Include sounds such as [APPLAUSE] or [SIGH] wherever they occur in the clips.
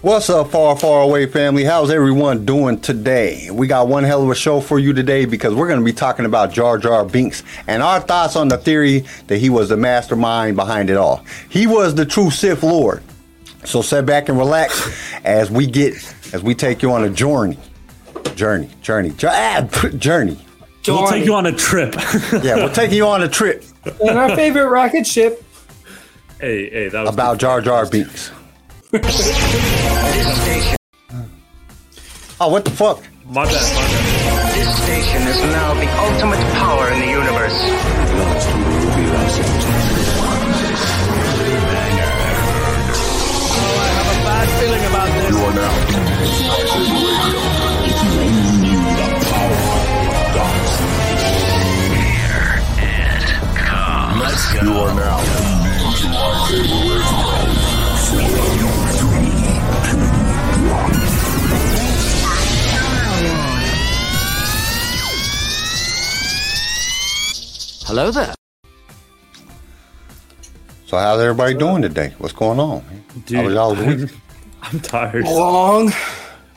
What's up, far, far away family? How's everyone doing today? We got one hell of a show for you today because we're going to be talking about Jar Jar Binks and our thoughts on the theory that he was the mastermind behind it all. He was the true Sith Lord. So sit back and relax as we get, as we take you on a journey. Journey, journey, journey, ah, journey. [LAUGHS] We'll take you on a trip. Yeah, we're taking you on a trip in our favorite rocket ship. hey, hey, that was about Jar Jar Binks. Oh, what the fuck? My bad, my bad. This station is now the ultimate power in the universe. You are now Lightsaber Radio. If you only knew the power of dark Let's go. You are now tuned into Lightsaber Hello there. So how's everybody doing today? What's going on? Dude, How was y'all's week? I'm tired. Long.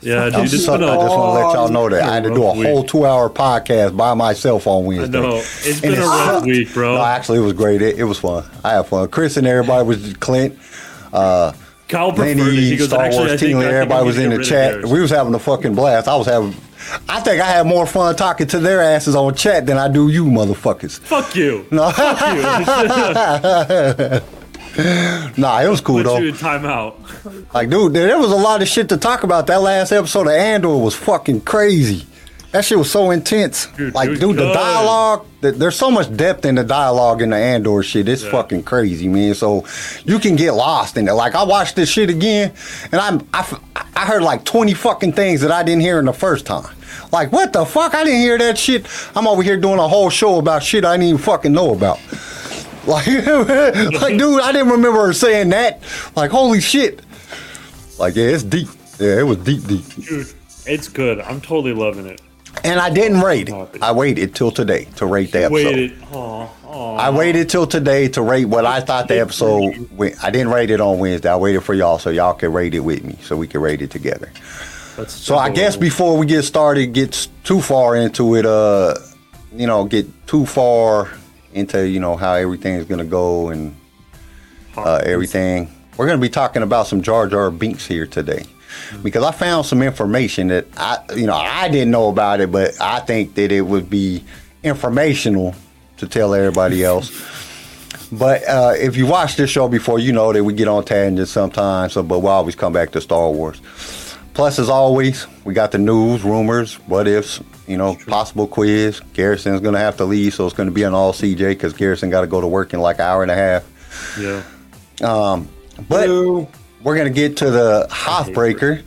Yeah, I'm dude, it's suck- been I a, just want to let y'all know that I had to do a rough week. whole two-hour podcast by myself on I Wednesday. know. It's And been a it rough week, bro. No, actually, it was great. It, it was fun. I had fun. Chris and everybody was Clint. Uh, Kyle preferred it. Lenny, He goes, Star actually, I Wars think, team, I think everybody we was in the chat. We was having a fucking blast. I was having. I think I had more fun talking to their asses on chat than I do you motherfuckers. Fuck you. [LAUGHS] No, Fuck you. [LAUGHS] nah, it was cool Put though. you in timeout. Like, dude, there there was a lot of shit to talk about. That last episode of Andor was fucking crazy. That shit was so intense. Dude, like, dude, the dialogue. th- There's so much depth in the dialogue in the Andor shit. It's Yeah. fucking crazy, man. So you can get lost in it. Like, I watched this shit again, and I'm I, I heard like 20 fucking things that I didn't hear in the first time. Like, what the fuck? I didn't hear that shit. I'm over here doing a whole show about shit I didn't even fucking know about. [LAUGHS] Like, [LAUGHS] like, dude, I didn't remember her saying that. Like, holy shit. Like, yeah, it's deep. Yeah, it was deep, deep. Dude, it's good. I'm totally loving it. And I didn't rate it. I waited till today to rate the episode. Waited. Aw, aw. I waited till today to rate what I thought the episode. went. I didn't rate it on Wednesday. I waited for y'all so y'all could rate it with me, so we could rate it together. That's So I guess before we get started, get too far into it, uh, you know, get too far into you know how everything's gonna go and uh, everything. We're gonna be talking about some Jar Jar Binks here today because I found some information that I, you know, I didn't know about it, but I think that it would be informational to tell everybody [LAUGHS] else. But uh, if you watched this show before, you know that we get on tangents sometimes. So, but we always come back to Star Wars. Plus, as always, we got the news, rumors, what ifs, you know, possible quiz. Garrison's gonna have to leave, so it's gonna be an all CJ because Garrison got to go to work in like an hour and a half. Yeah. Um, But Boo. We're gonna get to the Hothbreaker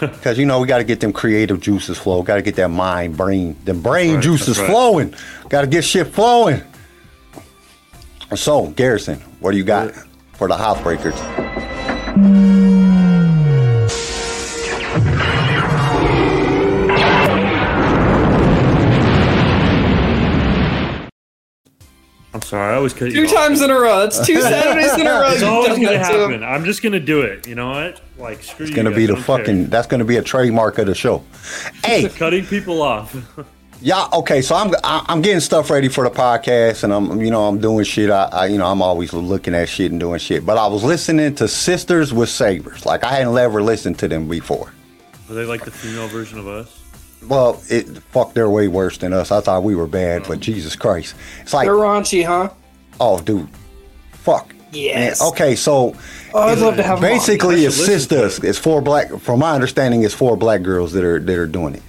because [LAUGHS] you know we got to get them creative juices flow. Got to get that mind, brain, the brain right, juices right. flowing. Got to get shit flowing. So, Garrison, what do you got for the Hothbreakers? Sorry. I always cut you Two off. times in a row. That's two [LAUGHS] Saturdays in a row. It's you've always gonna that to happen. I'm just gonna do it. You know what? Like screw It's gonna be the fucking. That's gonna be a trademark of the show. Hey, cutting people off. [LAUGHS] Yeah, okay. So I'm I- I'm getting stuff ready for the podcast, and I'm you know I'm doing shit. I, I you know I'm always looking at shit and doing shit. But I was listening to Sisters with Sabers. Like I hadn't ever listened to them before. Are they like the female version of us? Well, it fuck, they're way worse than us. I thought we were bad, but Jesus Christ, it's like They're raunchy, huh? oh, dude, fuck. Yes. Man, okay, so Oh, I'd love to have basically it's should listen sisters. It's four black. From my understanding, it's four black girls that are that are doing it,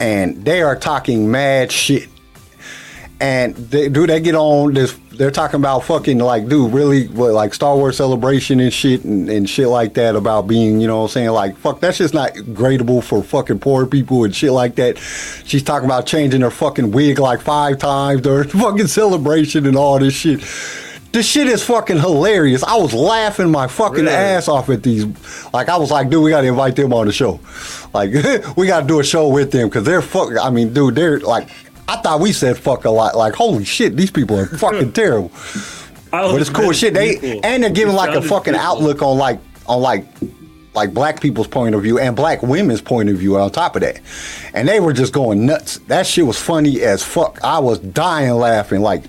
and they are talking mad shit. And they, dude, they get on this. They're talking about fucking like, dude, really, what, like Star Wars celebration and shit and, and shit like that about being, you know, what I'm saying like, fuck, that's just not gradable for fucking poor people and shit like that. She's talking about changing her fucking wig like five times during [LAUGHS] fucking celebration and all this shit. This shit is fucking hilarious. I was laughing my fucking Really? ass off at these. Like I was like, dude, we gotta invite them on the show. Like [LAUGHS] we gotta do a show with them because they're fuck. I mean, dude, they're like. I thought we said fuck a lot. Like holy shit, these people are fucking [LAUGHS] terrible. But it's cool shit. They and they're giving like a fucking outlook on like on like like black people's point of view and black women's point of view on top of that. And they were just going nuts. That shit was funny as fuck. I was dying laughing. Like,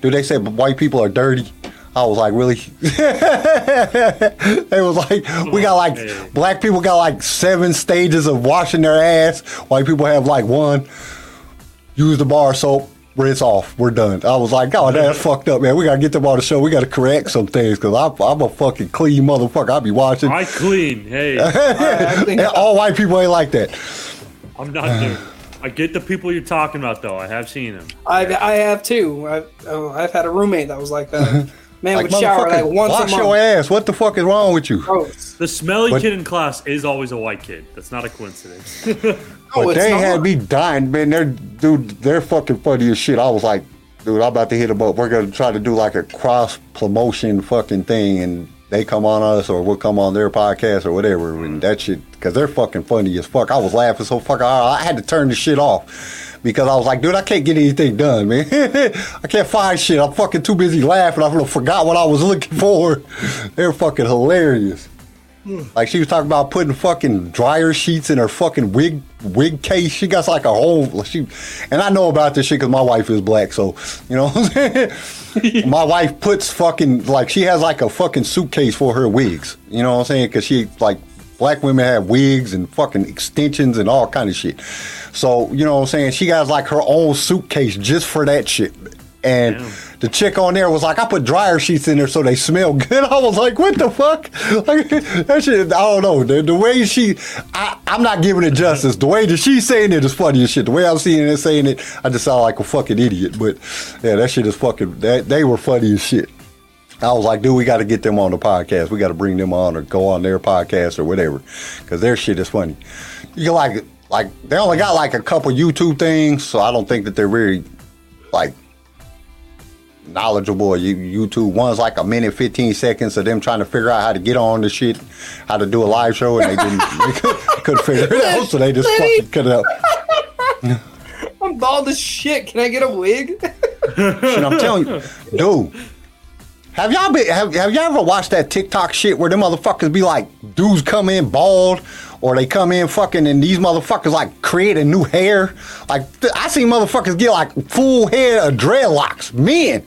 dude, they said white people are dirty. I was like, really? [LAUGHS] they was like, we got like Hey. black people got like seven stages of washing their ass. White people have like one. Use the bar soap, rinse off. We're done. I was like, oh, that's fucked up, man. We gotta get them on the show. We gotta correct some things because I'm, I'm a fucking clean motherfucker. I'll be watching. I clean. Hey, I [LAUGHS] think And all white people ain't like that. I'm not there. I get the people you're talking about, though. I have seen them. I I have too. I've oh, uh, I've had a roommate that was like that. Uh, [LAUGHS] man Like, would shower like motherfucker, once wash a your ass. What the fuck is wrong with you? Gross. The smelly But- kid in class is always a white kid. That's not a coincidence. [LAUGHS] No, But oh, they not. had me dying, man. They're dude, they're fucking funny as shit. I was like, dude, I'm about to hit them up. We're gonna try to do like a cross promotion fucking thing, and they come on us, or we'll come on their podcast or whatever, and mm. that shit, because they're fucking funny as fuck. I was laughing so fucking hard, I had to turn the shit off. Because I was like, dude, I can't get anything done, man. [LAUGHS] I can't find shit. I'm fucking too busy laughing. I forgot what I was looking for. [LAUGHS] They're fucking hilarious. Like she was talking about putting fucking dryer sheets in her fucking wig wig case. She got like a whole she, and I know about this shit because my wife is black. So you know, what I'm saying? [LAUGHS] my wife puts fucking like she has like a fucking suitcase for her wigs. You know what I'm saying? Because she like black women have wigs and fucking extensions and all kind of shit. So you know what I'm saying? She got like her own suitcase just for that shit. And the chick on there was like, I put dryer sheets in there so they smell good. [LAUGHS] I was like, what the fuck? [LAUGHS] Like, that shit, I don't know. The, the way she, I, I'm not giving it justice. The way that she's saying it is funny as shit. The way I'm seeing it saying it, I just sound like a fucking idiot. But yeah, that shit is fucking, that, they were funny as shit. I was like, dude, we got to get them on the podcast. We got to bring them on or go on their podcast or whatever, because their shit is funny. You like, like they only got like a couple YouTube things, so I don't think that they're very, like, knowledgeable. You YouTube one's like a minute, fifteen seconds of them trying to figure out how to get on the shit, how to do a live show, and they didn't, [LAUGHS] they could, couldn't figure it out, so they just Lenny. fucking cut it out. [LAUGHS] I'm bald as shit. Can I get a wig? [LAUGHS] Shit, I'm telling you, dude. Have y'all been have, have y'all ever watched that TikTok shit where them motherfuckers be like dudes come in bald or they come in fucking and these motherfuckers like create a new hair? Like I see motherfuckers get like full head of dreadlocks, men.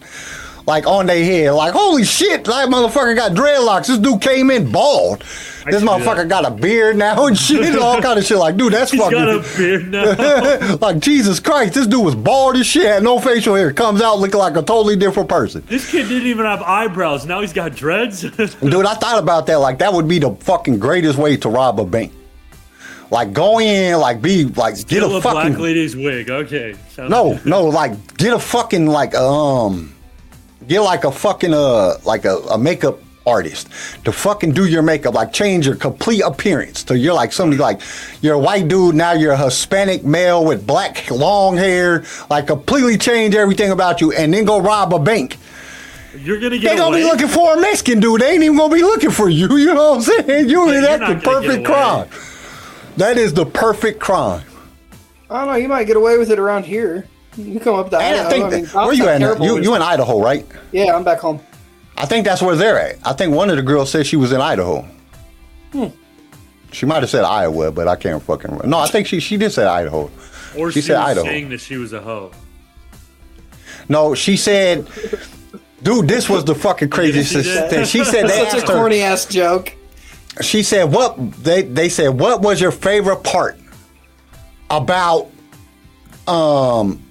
Like on their head, like holy shit! That motherfucker got dreadlocks. This dude came in bald. I This motherfucker got a beard now and [LAUGHS] shit, all kind of shit. Like, dude, that's He's fucking. got a beard now. [LAUGHS] like Jesus Christ, this dude was bald as shit, had no facial hair, comes out looking like a totally different person. this kid didn't even have eyebrows. Now he's got dreads. [LAUGHS] Dude, I thought about that. Like that would be the fucking greatest way to rob a bank. Like go in, like be like get a a black fucking lady's wig. Okay. Sounds no, good. no, like get a fucking like um get like a fucking uh like a, a makeup artist to fucking do your makeup, like change your complete appearance. So you're like somebody like you're a white dude, now you're a Hispanic male with black long hair, like completely change everything about you and then go rob a bank. You're gonna get. They gonna away. be looking for a Mexican dude. They ain't even gonna be looking for you. [LAUGHS] You know what I'm saying? You Yeah, in you're that not the perfect away. Crime. That is the perfect crime. I don't know. You might get away with it around here. You come up to And Idaho. I think I mean, where you at? terrible You you in Idaho, right? Yeah, I'm back home. I think that's where they're at. I think one of the girls said she was in Idaho. Hmm. She might have said Iowa, but I can't fucking remember. No, I think she she did say Idaho. or she she, said was Idaho. saying that she was a hoe. No, she said, dude, this was the fucking craziest thing. She said they Such a asked her. corny ass joke. She said what they they said what was your favorite part about um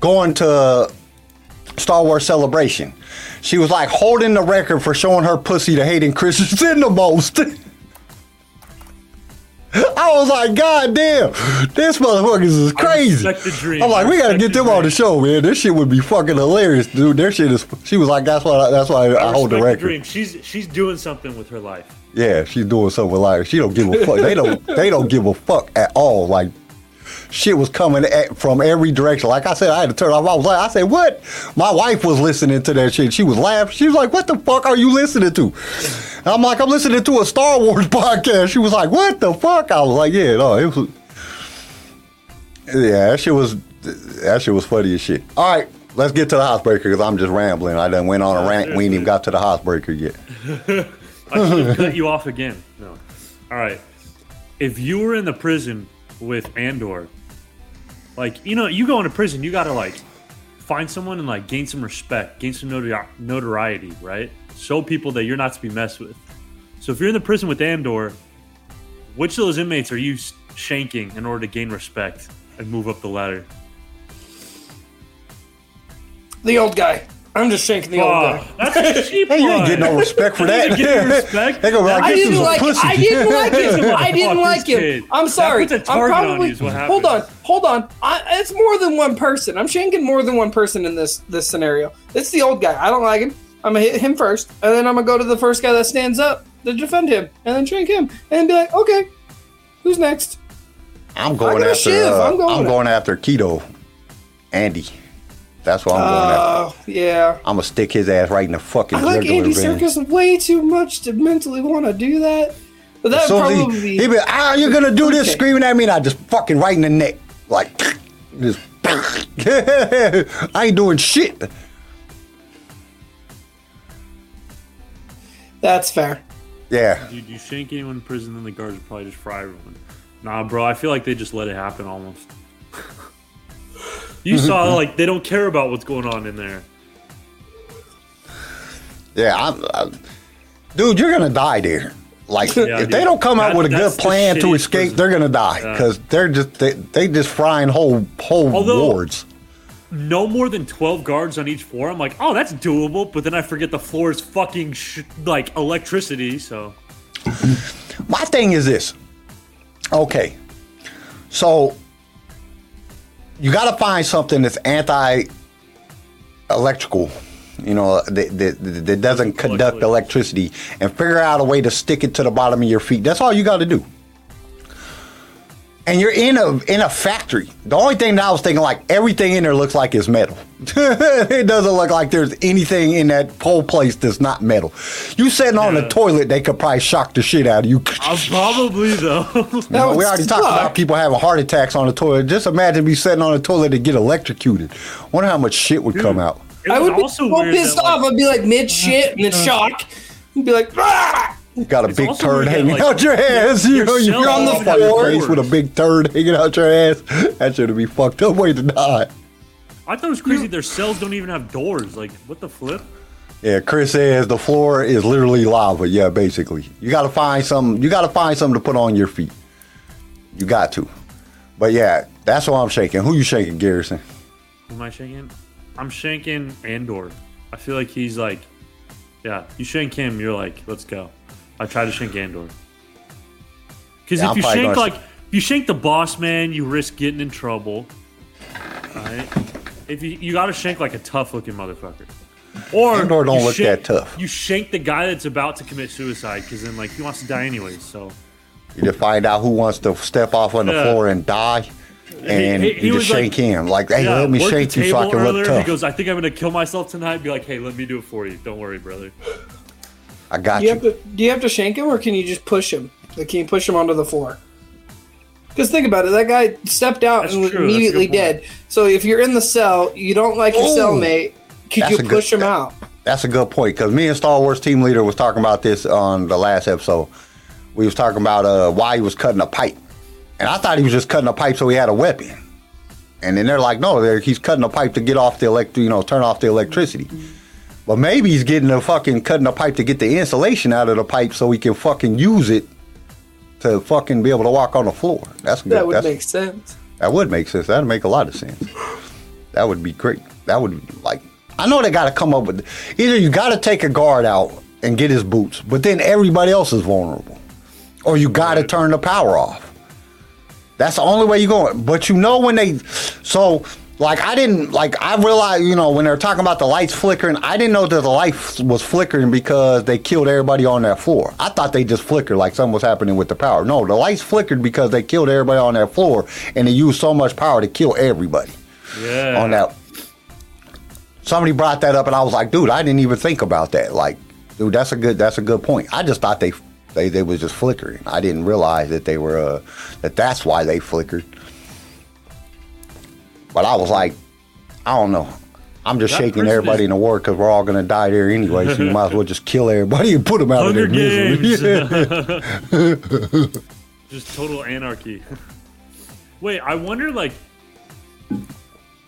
going to Star Wars Celebration? She was like holding the record for showing her pussy to Hayden Christensen [LAUGHS] the most. I was like, God damn, this motherfuckers is crazy. the. I'm like, we gotta get the them on the show, man. This shit would be fucking hilarious, dude. Their shit is. She was like, that's why. That's why I, I hold the record. dream. She's she's doing something with her life. Yeah, she's doing something like she don't give a fuck. they don't they don't give a fuck at all. Like shit was coming at, from every direction. Like I said, I had to turn off. I was like, I said, what? My wife was listening to that shit. She was laughing. She was like, what the fuck are you listening to? And I'm like, I'm listening to a Star Wars [LAUGHS] podcast. She was like, what the fuck? I was like, yeah, no, it was. Yeah, that shit was that shit was funny as shit. All right, let's get to the Hothbreaker because I'm just rambling. I done went on a rant. We ain't even got to the Hothbreaker yet. [LAUGHS] I should have [LAUGHS] cut you off again. No. All right. If you were in the prison with Andor, like you know, you go into prison, you gotta like find someone and like gain some respect, gain some notori- notoriety, right? Show people that you're not to be messed with. So if you're in the prison with Andor, which of those inmates are you shanking in order to gain respect and move up the ladder? The old guy. I'm just shanking the old guy. that's a [LAUGHS] cheap Hey, you ain't getting no respect for You that. ain't [LAUGHS] respect. They go, well, I I didn't a like. pussy. I didn't [LAUGHS] like him. I didn't like this him. kid. I'm That sorry. puts a I'm target on you is what hold on. Hold on. I, it's more than one person. I'm shanking more than one person in this this scenario. It's the old guy. I don't like him. I'm gonna hit him first, and then I'm gonna go to the first guy that stands up to defend him, and then shank him, and be like, okay, who's next? I'm going after. uh, I'm going I'm going after Kino, Andy. That's what I'm going after. Oh yeah. I'm gonna stick his ass right in the fucking I like Andy vein. Serkis way too much to mentally want to do that. But that As would soon as probably he, he be, ah, you're gonna do this, Okay. screaming at me, and I just fucking right in the neck, like, [LAUGHS] just. [LAUGHS] I ain't doing shit. That's fair. Yeah, Dude, you shank anyone in prison, then the guards would probably just fry everyone. Nah, bro, I feel like they just let it happen almost. [LAUGHS] you saw, mm-hmm. like, they don't care about what's going on in there. yeah. I'm, I'm, dude, you're gonna die there. Like, Yeah, if they don't come out with a good plan to escape, they're gonna die Yeah. because they're just they, they just frying whole whole Although- wards. No more than 12 guards on each floor. I'm like, oh, that's doable. But then I forget the floor is fucking, sh- like, electricity, so. My thing is this. Okay. So you got to find something that's anti electrical, you know, that, that, that doesn't conduct electricity and figure out a way to stick it to the bottom of your feet. That's all you got to do. And you're in a in a factory. The only thing that I was thinking, like everything in there looks like it's metal. [LAUGHS] it doesn't look like there's anything in that whole place that's not metal. You sitting on the toilet, they could probably shock the shit out of you. Uh, probably, though. [LAUGHS] You know, we already talked about people having heart attacks on the toilet. Just imagine me sitting on the toilet and get electrocuted. Wonder how much shit would come out. I was would be also so pissed that, like, off. I'd be like mid shit and then shock. And be like, ah! You got a It's big turd hanging like, out your ass. You know, you cells got on the fucking face with a big turd hanging out your ass. That should be fucked up way to die. I thought it was crazy their cells don't even have doors. Like, what the flip? Yeah, Chris says the floor is literally lava. Yeah, basically, you got to find some. You got to find something to put on your feet. You got to. But yeah, that's what I'm shaking. Who you shaking, Garrison? Who am I shaking? I'm shanking Andor. I feel like he's like, yeah, you shank him, you're like, let's go. I try to shank Andor. Because Yeah, if I'm you shank like, if you shank the boss man, you risk getting in trouble. Right? If you you gotta shank like a tough looking motherfucker. Or Andor don't look shank- that tough. You shank the guy that's about to commit suicide because then like he wants to die anyway. So You just find out who wants to step off on the Yeah. floor and die, and he- he you was just shank like- him. Like, hey, yeah, let me shank you so I can look tough. He goes, I think I'm gonna kill myself tonight. Be like, hey, let me do it for you. Don't worry, brother. I got Do you you. have to do you have to shank him or can you just push him? Like, can you push him onto the floor? Because think about it, that guy stepped out That's and was true, immediately dead. So if you're in the cell, you don't like your Ooh. cellmate, could That's you a good- push him out? That's a good point because me and Star Wars team leader was talking about this on the last episode. We was talking about uh, why he was cutting a pipe, and I thought he was just cutting a pipe so he had a weapon. And then they're like, no, they're, he's cutting a pipe to get off the elect, you know, turn off the electricity. But maybe he's getting a fucking cutting a pipe to get the insulation out of the pipe so he can fucking use it to fucking be able to walk on the floor. That's good. That would That's- make sense. that would make sense. That'd make a lot of sense. That would be great. That would like I know they got to come up with either you got to take a guard out and get his boots, but then everybody else is vulnerable, or you got to turn the power off. That's the only way you're going. But you know when they so like I didn't like I realized you know when they're talking about the lights flickering, I didn't know that the light was flickering because they killed everybody on that floor. I thought they just flickered like something was happening with the power. No, the lights flickered because they killed everybody on that floor and they used so much power to kill everybody Yeah. on that. Somebody brought that up, and I was like, dude, I didn't even think about that. Like, dude, that's a good that's a good point. I just thought they they they was just flickering. I didn't realize that they were uh, that that's why they flickered. But I was like, I don't know. I'm just That shaking prison everybody in the world because we're all gonna die there anyway. So you might as well just kill everybody and put them out Hunger of their misery. Games. [LAUGHS] [LAUGHS] Just total anarchy. Wait, I wonder like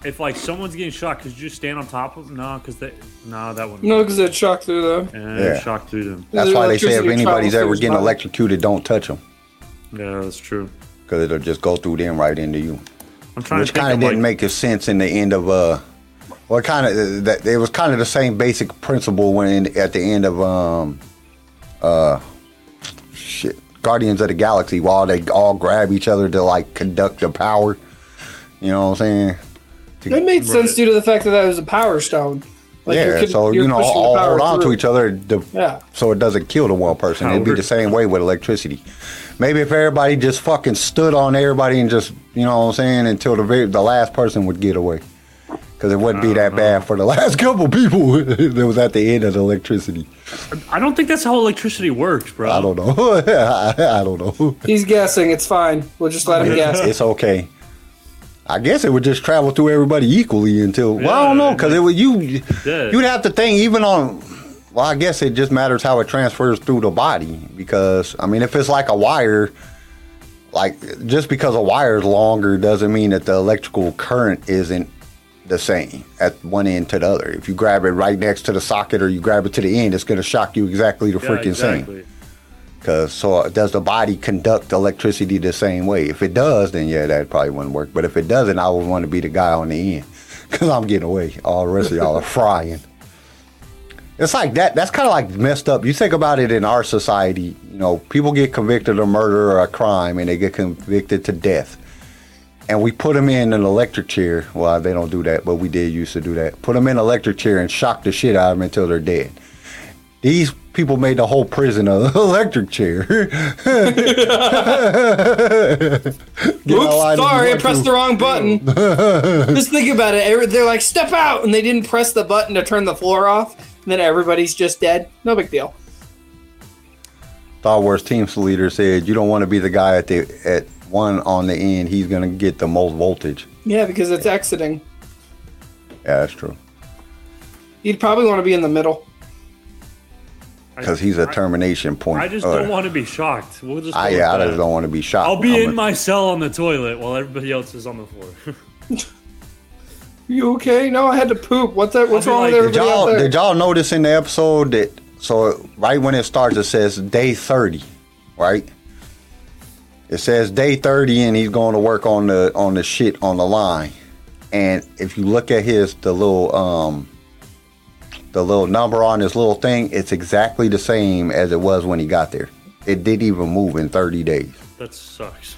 if like someone's getting shot, could you just stand on top of them? No, because they no, that wouldn't. No, because it shocked through them. Yeah, Yeah. shock through them. That's The why they say if anybody's ever getting body. electrocuted, don't touch them Yeah, that's true. because it'll just go through them right into you. I'm trying Which to kind of of didn't like, make a sense in the end of uh, well, kind of that it was kind of the same basic principle when in, at the end of um, uh, shit, Guardians of the Galaxy, while they all grab each other to like conduct the power. You know what I'm saying? It made sense due to the fact that that was a power stone. Like you're yeah, con- so you're you know, pushing all hold on to each other, the, Yeah. so it doesn't kill the one person. It'd be the same way with electricity. Maybe if everybody just fucking stood on everybody and just, you know what I'm saying, until the very, the last person would get away. Because it wouldn't be that uh-huh. bad for the [LAUGHS] last couple people [LAUGHS] that was at the end of the electricity. I don't think that's how electricity works, bro. I don't know. [LAUGHS] I, I don't know. He's guessing. It's fine. We'll just let him guess. It's okay. I guess it would just travel through everybody equally until well, I don't know because it would you Yeah. you'd have to think even on well I guess it just matters how it transfers through the body because I mean if it's like a wire like just because a wire is longer doesn't mean that the electrical current isn't the same at one end to the other. If you grab it right next to the socket or you grab it to the end, it's going to shock you exactly the Yeah, freaking same. Cause so uh, does the body conduct electricity the same way? If it does, then yeah, that probably wouldn't work. But if it doesn't, I would want to be the guy on the end, [LAUGHS] cause I'm getting away. All the rest of y'all are frying. It's like that. That's kind of like messed up. You think about it in our society. You know, people get convicted of murder or a crime, and they get convicted to death. And we put them in an electric chair. Well, they don't do that, but we did used to do that. Put them in an electric chair and shock the shit out of them until they're dead. These people made the whole prison an [LAUGHS] electric chair. [LAUGHS] Get all out Oops, sorry, I pressed the wrong button. [LAUGHS] just think about it. They're like, step out, and they didn't press the button to turn the floor off. And then everybody's just dead. No big deal. Star Wars team leader said, "You don't want to be the guy at the at one on the end. He's gonna get the most voltage." Yeah, because it's exiting. Yeah, that's true. You'd probably want to be in the middle. Because he's a termination point. I just Uh, don't want to be shocked. We'll just. I, yeah, I just don't want to be shocked. I'll be I'm in a- my cell on the toilet while everybody else is on the floor. [LAUGHS] You okay? No, I had to poop. What's that? What's I'll wrong like, with Did y'all out there? did y'all notice in the episode that so right when it starts it says day thirty, right? It says day thirty and he's going to work on the on the shit on the line. And if you look at his the little um the little number on his little thing, it's exactly the same as it was when he got there. It didn't even move in thirty days. that sucks.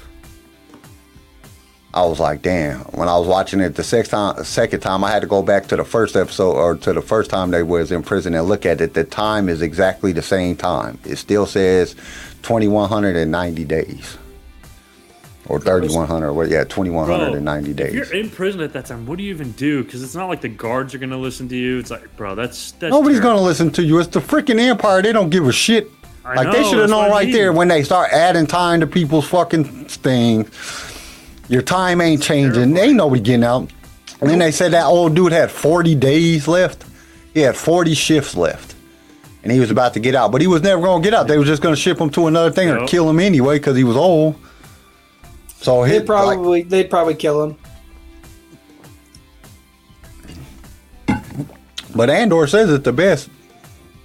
I was like, damn. When I was watching it the second time, second time, I had to go back to the first episode or to the first time they was in prison and look at it. The time is exactly the same time. It still says 2190 days or 3100. Or what? Yeah, 2190 Bro, If days. you're in prison at that time, what do you even do? Because it's not like the guards are gonna listen to you. It's like, bro, that's that's. Nobody's terrible. gonna listen to you. It's the freaking empire. They don't give a shit. I like they should have known what I right there when they start adding time to people's fucking things. Your time ain't changing. Ain't nobody getting out. And then they said that old dude had 40 days left. He had 40 shifts left. And he was about to get out. But he was never going to get out. They was just going to ship him to another thing or Yep. kill him anyway because he was old. So he They'd probably they'd probably kill him. But Andor says it the best.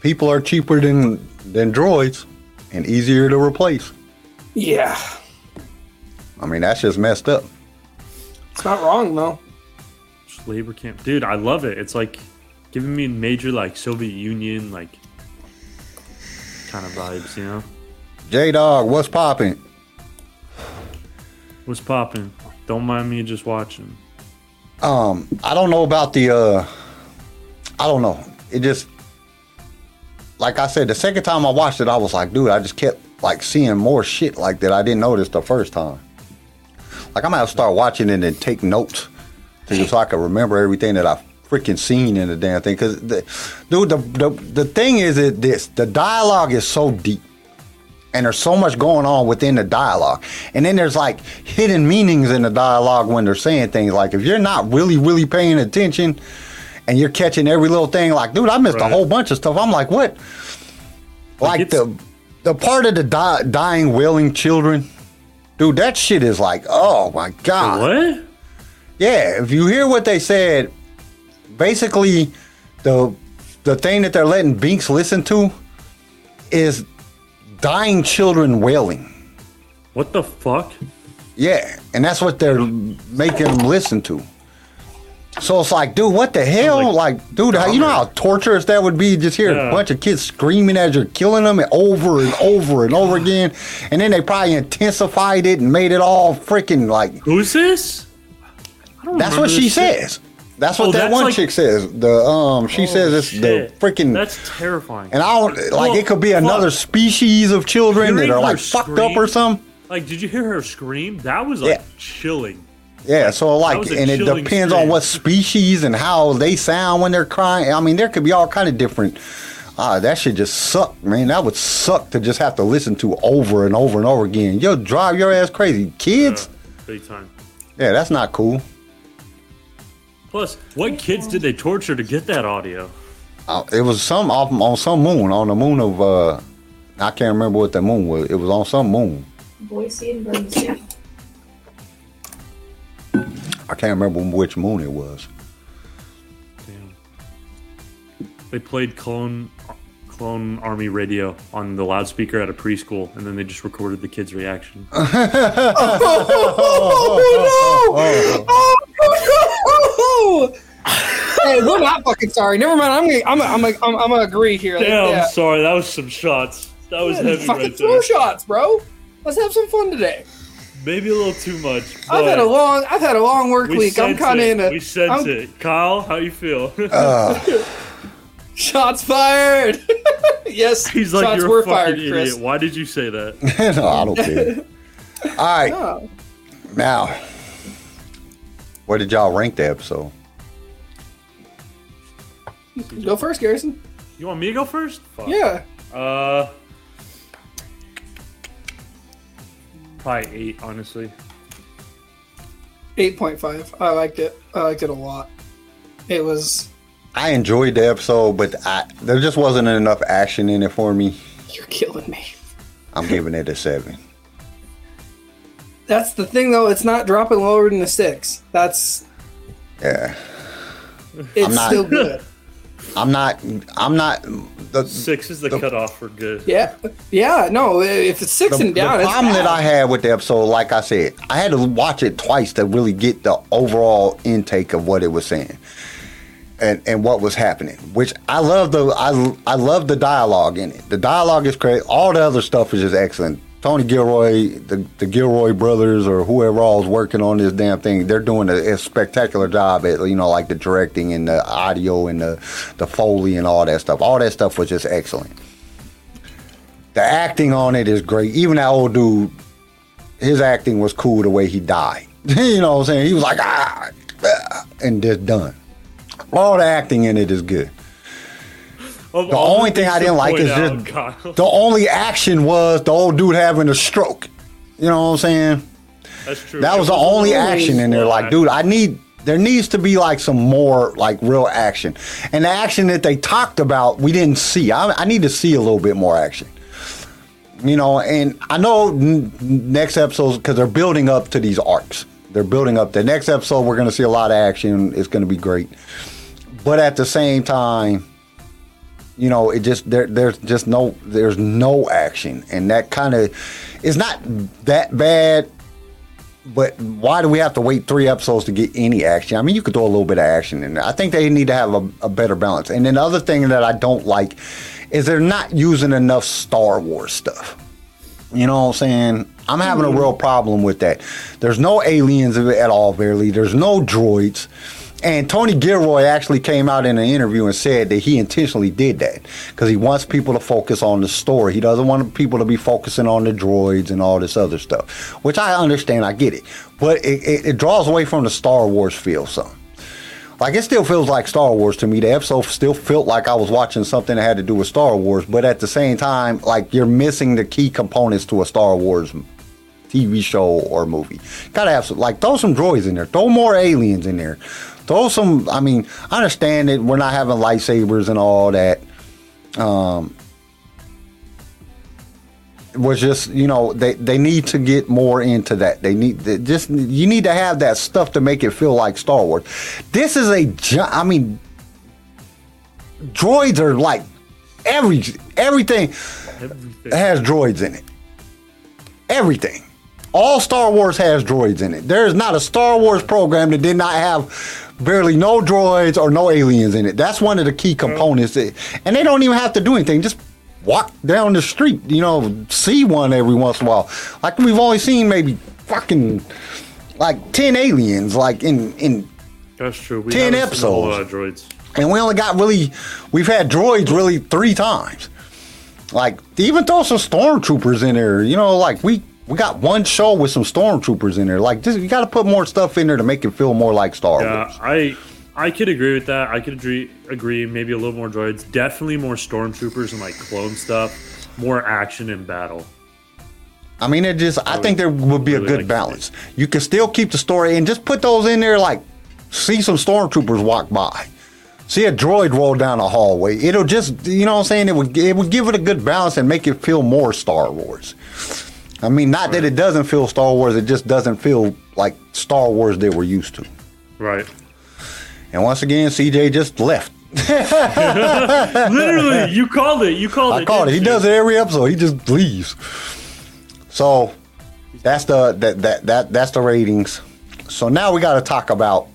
People are cheaper than than droids and easier to replace. Yeah, I mean, that's just messed up. it's not wrong though. Just labor camp, dude. I love it. It's like giving me major like Soviet Union like kind of vibes. You know, J Dog, what's popping? what's popping? Don't mind me just watching. Um, I don't know about the uh I don't know. It just like I said, the second time I watched it, I was like, dude, I just kept like seeing more shit like that I didn't notice the first time. Like I'm gonna start watching it and take notes to, so I can remember everything that I've freaking seen in the damn thing. Cause the, dude, the, the the thing is that this the dialogue is so deep. And there's so much going on within the dialogue. And then there's like hidden meanings in the dialogue when they're saying things. Like if you're not really, really paying attention and you're catching every little thing. Like, dude, I missed a whole bunch of stuff. I'm like, what? Like, it's- the the part of the di- dying, wailing children, dude. That shit is like, oh my god. What? Yeah, if you hear what they said, basically the the thing that they're letting Bix listen to is dying children wailing. What the fuck? Yeah, and that's what they're making them listen to. So it's like, dude, what the hell? like Like, dude, how, you know how torturous that would be? Just hear Yeah. a bunch of kids screaming as you're killing them over and over and over again, and then they probably intensified it and made it all freaking like. Who's this? I don't That's what she shit. says. That's what Oh, that that's one like- chick says. The um, she Oh, says it's shit. the freaking. That's terrifying. and I don't like Well, it could be another species of children that are like fucked up or something. Like, did you hear her scream? That was like Yeah. chilling. Yeah, so like, and it chilling depends on what species and how they sound when they're crying. I mean, there could be all kind of different. Ah, that should just suck, man. That would suck to just have to listen to over and over and over again. You'll drive your ass crazy, kids. Big time. Yeah, that's not cool. Plus, what kids did they torture to get that audio? Uh, it was some off on some moon, on the moon of uh, I can't remember what the moon was. It was on some moon. Boise and Bermondsey. I can't remember which moon it was. Damn. They played clone clone army radio on the loudspeaker at a preschool, and then they just recorded the kids' reaction. Oh, [LAUGHS] no! hey, we're not fucking sorry. Never mind. I'm gonna, I'm, gonna, I'm, gonna, I'm, I'm gonna agree here. Damn, Yeah. sorry, that was some shots. That was heavy fucking right throw there. shots, bro. Let's have some fun today. Maybe a little too much. I've had a long, I've had a long work we week. I'm kind of in a. We sense I'm- it. Kyle, how you feel? [LAUGHS] Shots fired. [LAUGHS] yes, [LAUGHS] He's like, shots you're were a fucking fired, idiot. Chris. Why did you say that? no, I don't care. All right, Oh. now, where did y'all rank the episode? Go first, Garrison. You want me to go first? Fuck. Yeah. Uh, probably eight, honestly. Eight point five. I liked it. I liked it a lot. It was. I enjoyed the episode, but I, there just wasn't enough action in it for me. You're killing me. I'm giving it a seven. That's the thing, though. It's not dropping lower than a six. That's. Yeah, It's not- still good. I'm not. I'm not. The, Six is the, cutoff for good. Yeah. Yeah. No. If it's six the, and down, it's the it's problem that. I had with the episode, like I said, I had to watch it twice to really get the overall intake of what it was saying and and what was happening. Which I love the I I love the dialogue in it. The dialogue is great. All the other stuff is just excellent. Tony Gilroy, the, the Gilroy brothers, or whoever all is working on this damn thing, they're doing a, a spectacular job at you know like the directing and the audio and the the foley and all that stuff. All that stuff was just excellent. The acting on it is great. Even that old dude, his acting was cool the way he died. [LAUGHS] you know what I'm saying? He was like ah, ah," and just done. All the acting in it is good. Of The only thing I didn't like is out, just Kyle, the only action was the old dude having a stroke. You know what I'm saying? That's true. That was the only action in there. Like, dude, I need there needs to be like some more like real action. And the action that they talked about, we didn't see. I, I need to see a little bit more action. You know, and I know n- next episodes because they're building up to these arcs. They're building up. The next episode, we're going to see a lot of action. It's going to be great. But at the same time, you know, it just there. There's just no. There's no action, and that kind of is not that bad. But why do we have to wait three episodes to get any action? I mean, you could throw a little bit of action in there. I think they need to have a, a better balance. And then the other thing that I don't like is they're not using enough Star Wars stuff. You know what I'm saying? I'm having a hmm. real problem with that. There's no aliens at all, barely. There's no droids. And Tony Gilroy actually came out in an interview and said that he intentionally did that because he wants people to focus on the story. He doesn't want people to be focusing on the droids and all this other stuff, which I understand. I get it. But it, it, it draws away from the Star Wars feel some. Like it still feels like Star Wars to me. The episode still felt like I was watching something that had to do with Star Wars, but at the same time, like you're missing the key components to a Star Wars TV show or movie. Gotta have some, like, throw some droids in there. Throw more aliens in there. Throw some, I mean, I understand that we're not having lightsabers and all that. Um, was just you know they they need to get more into that they need they just you need to have that stuff to make it feel like star wars this is a I mean droids are like every everything Everything. has droids in it everything all star wars has droids in it there is not a star wars program that did not have barely no droids or no aliens in it that's one of the key components that, and they don't even have to do anything just walk down the street you know see one every once in a while like we've only seen maybe fucking like 10 aliens like in in That's true. We 10 haven't seen a episodes. droids. and we only got really we've had droids really three times like even throw some stormtroopers in there you know like we we got one show with some stormtroopers in there like just you got to put more stuff in there to make it feel more like star Wars. Yeah, wars I I could agree with that. I could agree agree maybe a little more droids. Definitely more stormtroopers and like clone stuff. More action and battle. i mean it just i think there would be a good like balance you can still keep the story and just put those in there like see some stormtroopers walk by see a droid roll down a hallway it'll just you know what i'm saying it would it would give it a good balance and make it feel more star wars i mean not that it doesn't feel star wars it just doesn't feel like star wars that we're used to Right. and once again cj just left [LAUGHS] Literally, you called it. You called i it. called it he you? does it every episode he just leaves so that's the that, that that that's the ratings so now we got to talk about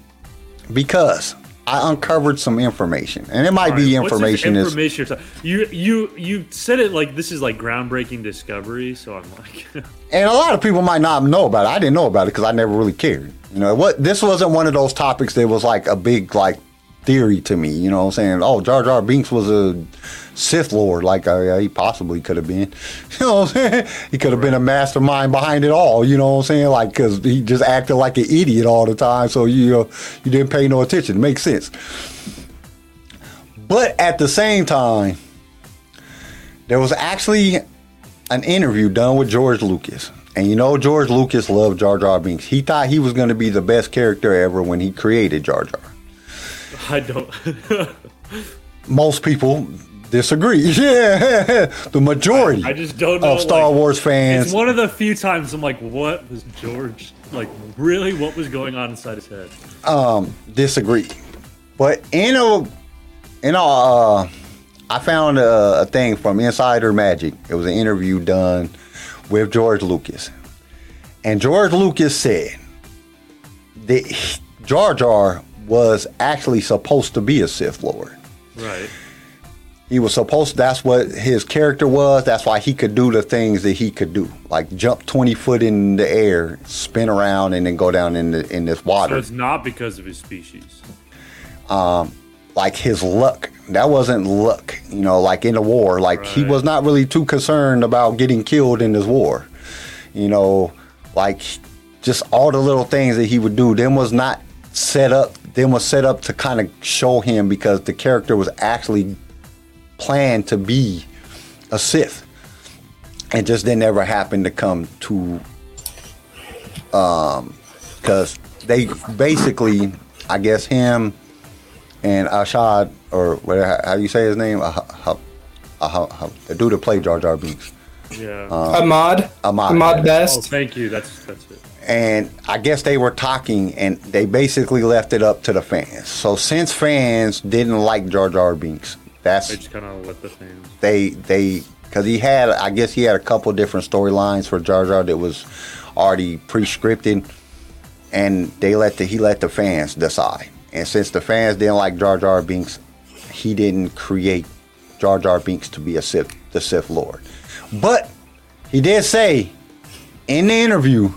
because i uncovered some information and it might be right, what's information is information you you you said it like this is like groundbreaking discovery. So I'm like, [LAUGHS] and a lot of people might not know about it. I didn't know about it because I never really cared. You know, what this wasn't one of those topics that was like a big like theory to me. You know, what I'm saying, oh, Jar Jar Binks was a Sith Lord, like uh, he possibly could have been. [LAUGHS] You know, what I'm saying he could have been a mastermind behind it all. You know, what I'm saying, like because he just acted like an idiot all the time, so you know, you didn't pay no attention. It makes sense. But at the same time, there was actually an interview done with George Lucas. And you know, George Lucas loved Jar Jar Binks. He thought he was going to be the best character ever when he created Jar Jar. I don't. [LAUGHS] Most people disagree. [LAUGHS] Yeah, the majority I just don't know. of Star like, Wars fans. It's one of the few times I'm like, what was George like? Really, what was going on inside his head? Um, disagree. But in a, in a, uh, I found a, a thing from Insider Magic. It was an interview done with George Lucas, and George Lucas said that Jar Jar was actually supposed to be a Sith Lord. Right. He was supposed. That's what his character was. That's why he could do the things that he could do, like jump twenty foot in the air, spin around, and then go down in the in this So water. it's not because of his species. um like his luck. That wasn't luck, you know, like in the war. Like he was not really too concerned about getting killed in this war. You know, like just all the little things that he would do. Them was not set up. Them was set up to kind of show him because the character was actually planned to be a Sith, and just didn't ever happen to come to. Um, because they basically, I guess him and Ashad, or whatever, how do you say his name? Ah- ah- ah- ah- The dude that played Jar Jar Binks. Yeah. Ahmed. Ahmed. Ahmed oh, Best. thank you. That's that's it. And I guess they were talking and they basically left it up to the fans. So since fans didn't like Jar Jar Binks, That's just kind of let the fans. they they because he had I guess he had a couple different storylines for Jar Jar that was already pre-scripted, and they let the he let the fans decide. And since the fans didn't like Jar Jar Binks, he didn't create Jar Jar Binks to be a Sith the Sith Lord. But he did say in the interview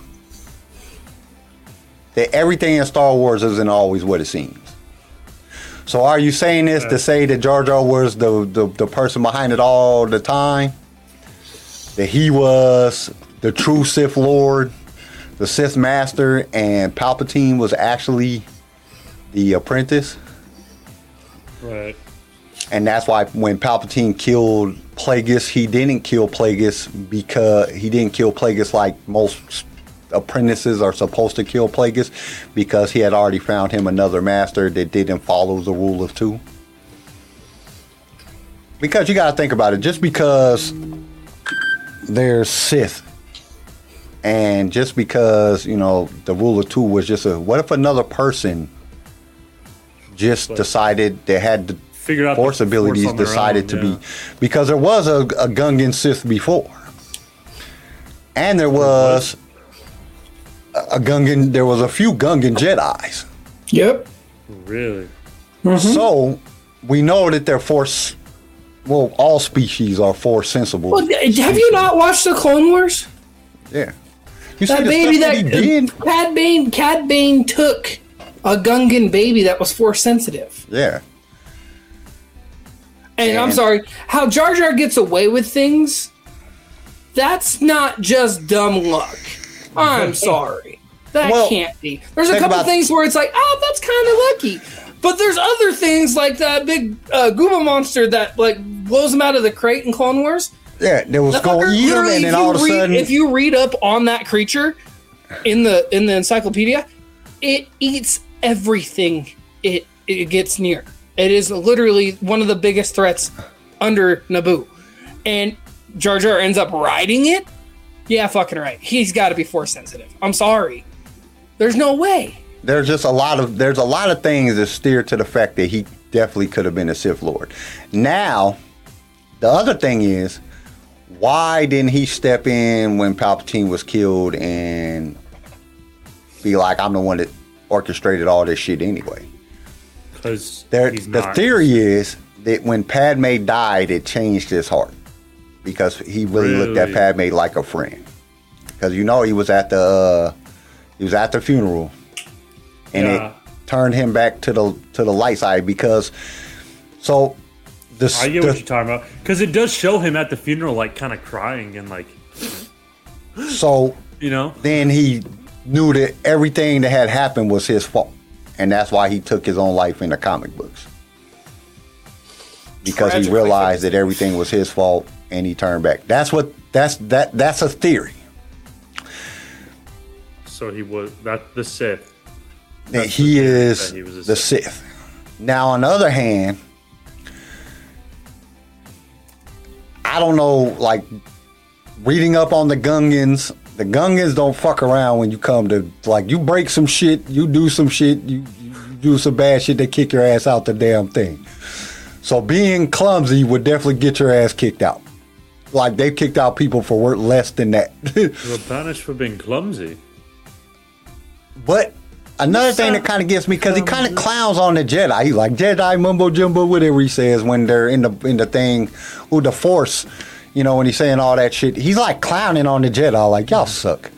that everything in Star Wars isn't always what it seems. So are you saying this to say that Jar Jar was the, the, the person behind it all the time? That he was the true Sith Lord, the Sith Master, and Palpatine was actually the apprentice? Right. and that's why when Palpatine killed Plagueis, he didn't kill Plagueis because he didn't kill Plagueis like most apprentices are supposed to kill Plagueis because he had already found him another master that didn't follow the rule of two. Because you got to think about it, just because there's Sith and just because, you know, the rule of two was just a what if another person just But- decided they had the Figured out force abilities their decided own, to yeah. be because there was a, a Gungan Sith before, and there was a, a Gungan. There was a few Gungan Jedi's. Yep. Really? Mm-hmm. So we know that they're force. Well, all species are force sensible. Well, have you not watched the Clone Wars? yeah. You That the baby stuff that, he did? Cad Bane, Cad Bane took a Gungan baby that was force sensitive. Yeah. And I'm sorry, how Jar Jar gets away with things, that's not just dumb luck. I'm sorry. That Well, can't be. There's a couple things where it's like, oh, that's kind of lucky. But there's other things like that big uh, Gooba monster that like blows him out of the crate in Clone Wars. Yeah, there was That go fucker, eat him, literally, and then all of a sudden, if you read up on that creature in the in the encyclopedia, it eats everything it it gets near. It is literally one of the biggest threats under Naboo, and Jar Jar ends up riding it. Yeah, fucking right. He's got to be force sensitive. I'm sorry. There's no way. there's just a lot of there's a lot of things that steer to the fact that he definitely could have been a Sith Lord. Now, the other thing is, why didn't he step in when Palpatine was killed and be like, I'm the one that orchestrated all this shit anyway? Because the theory is that when Padme died, it changed his heart because he really, looked at Really? Padme like a friend. Because you know he was at the uh, he was at the funeral, and Yeah. it turned him back to the to the light side because so the, I get the- what you're talking about. Because it does show him at the funeral, like kind of crying and like, so you know, then he knew that everything that had happened was his fault, and that's why he took his own life in the comic books. Because he realized that everything was his fault, and he turned back. That's what that's that that's a theory. so he was that the Sith. That he is that he was the Sith. Now, on the other hand, I don't know, like reading up on the Gungans. The Gungans don't fuck around when you come to like you break some shit, you do some shit, you, you do some bad shit, they kick your ass out the damn thing. So being clumsy would definitely get your ass kicked out. Like they've kicked out people for work less than that. [LAUGHS] You were punished for being clumsy. But another thing that kind of gets me because he kind of clowns on the Jedi. He's like Jedi mumbo jumbo, whatever he says when they're in the in the thing with the Force. You know when he's saying all that shit, he's like clowning on the Jedi, like y'all mm-hmm. suck.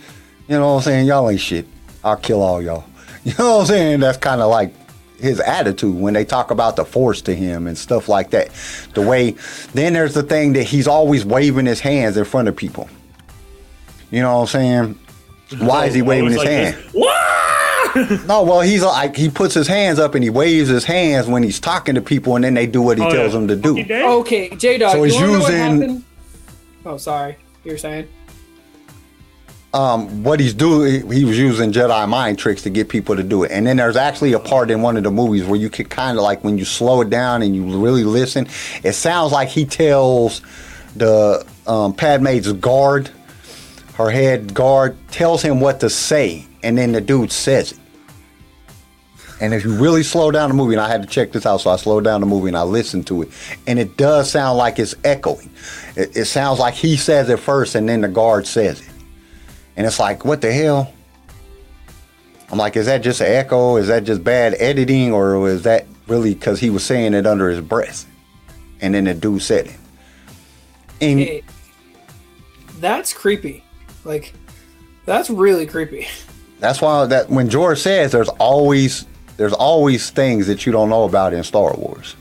You know what I'm saying? Y'all ain't shit. I'll kill all y'all. [LAUGHS] You know what I'm saying? That's kind of like his attitude when they talk about the Force to him and stuff like that. The way. Then there's the thing that he's always waving his hands in front of people. You know what I'm saying? Why is he Oh, waving his like hand? this. No, well, he's like he puts his hands up and he waves his hands when he's talking to people, and then they do what he Oh, tells yeah. them to do. Okay, J Dog. So you he's wanna know what using-? Oh, sorry. You're saying? Um, what he's doing, he was using Jedi mind tricks to get people to do it. And then there's actually a part in one of the movies where you could kind of like when you slow it down and you really listen, it sounds like he tells the um, Padme's guard, her head guard, tells him what to say, and then the dude says it. And if you really slow down the movie, and I had to check this out, so I slowed down the movie and I listened to it, and it does sound like it's echoing. It, it sounds like he says it first, and then the guard says it. And it's like, what the hell? I'm like, is that just an echo? Is that just bad editing? Or is that really because he was saying it under his breath? And then the dude said it. And that's creepy. Like, that's really creepy. that's why that when George says there's always there's always things that you don't know about in Star Wars.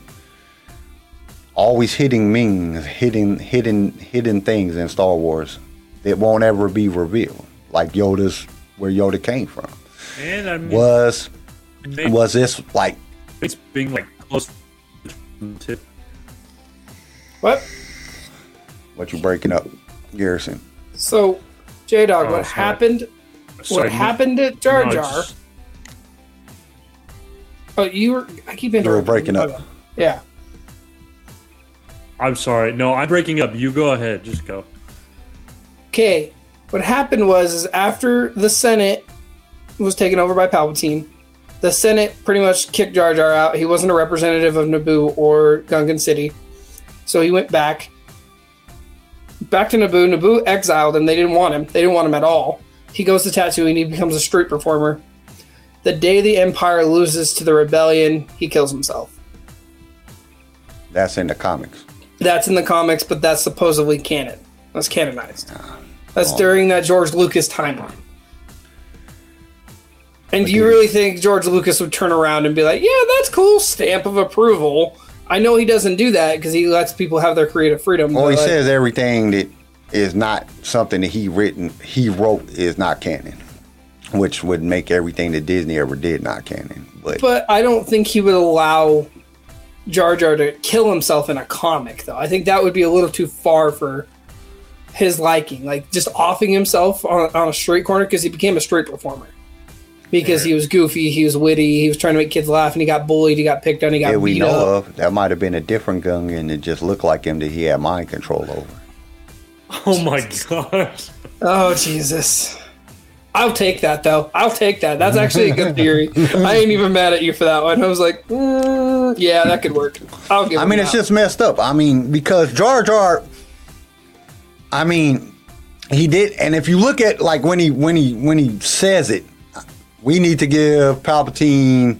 Always hidden meanings, hidden hidden hidden things in Star Wars that won't ever be revealed. Like Yoda's where Yoda came from. And I mean, Was maybe was this like it's being like close to What? What you breaking up, Garrison? So, J Dog, Oh, what sorry. happened? Sorry, what happened at Jar no, Jar? just- Oh, you were. I keep interrupting. You were breaking up. Yeah. I'm sorry. No, I'm breaking up. You go ahead. Just go. Okay. What happened was is after the Senate was taken over by Palpatine, the Senate pretty much kicked Jar Jar out. He wasn't a representative of Naboo or Gungan City, so he went back. Back to Naboo. Naboo exiled him. They didn't want him. They didn't want him at all. He goes to Tatooine. He becomes a street performer. The day the Empire loses to the rebellion, he kills himself. That's in the comics. That's in the comics, but that's supposedly canon. That's canonized. Ah. That's during that George Lucas timeline. And do you really think George Lucas would turn around and be like, "Yeah, that's cool, stamp of approval"? I know he doesn't do that because he lets people have their creative freedom. Well, he like, says everything that is not something that he written, he wrote is not canon, which would make everything that Disney ever did not canon. But, but I don't think he would allow Jar Jar to kill himself in a comic, though. I think that would be a little too far for his liking. Like just offing himself on, on a street corner because he became a street performer. Because he was goofy, he was witty, he was trying to make kids laugh, and he got bullied, he got picked on, he got that we beat know up. of, that might have been a different Gungan it just looked like him that he had mind control over. Oh my gosh. Oh Jesus! I'll take that though. I'll take that. That's actually a good theory. I ain't even mad at you for that one. I was like, mm, yeah, that could work. I'll give. I mean, it's that. just messed up. I mean, because Jar Jar, I mean, he did, and if you look at like when he when he when he says it, we need to give Palpatine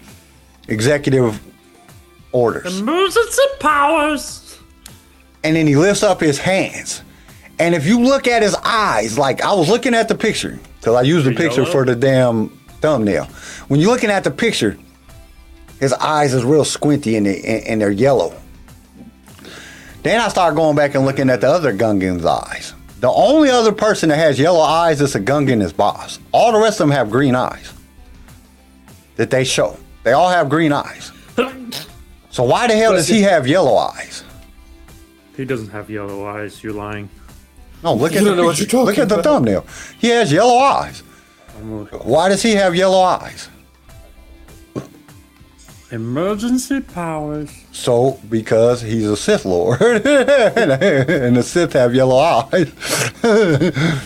executive orders, Emergency powers. and then he lifts up his hands, and if you look at his eyes, like I was looking at the picture because I used the picture yellow? for the damn thumbnail. When you're looking at the picture, his eyes is real squinty and, they, and, and they're yellow. Then I start going back and looking at the other Gungan's eyes. The only other person that has yellow eyes is a Gungan is boss. All the rest of them have green eyes that they show. They all have green eyes. So why the hell does he have yellow eyes? He doesn't have yellow eyes. You're lying. No, look You at don't the know what picture. you're Look at the about. thumbnail. He has yellow eyes. Why does he have yellow eyes? Emergency powers. So, because he's a Sith Lord, [LAUGHS] and the Sith have yellow eyes. [LAUGHS]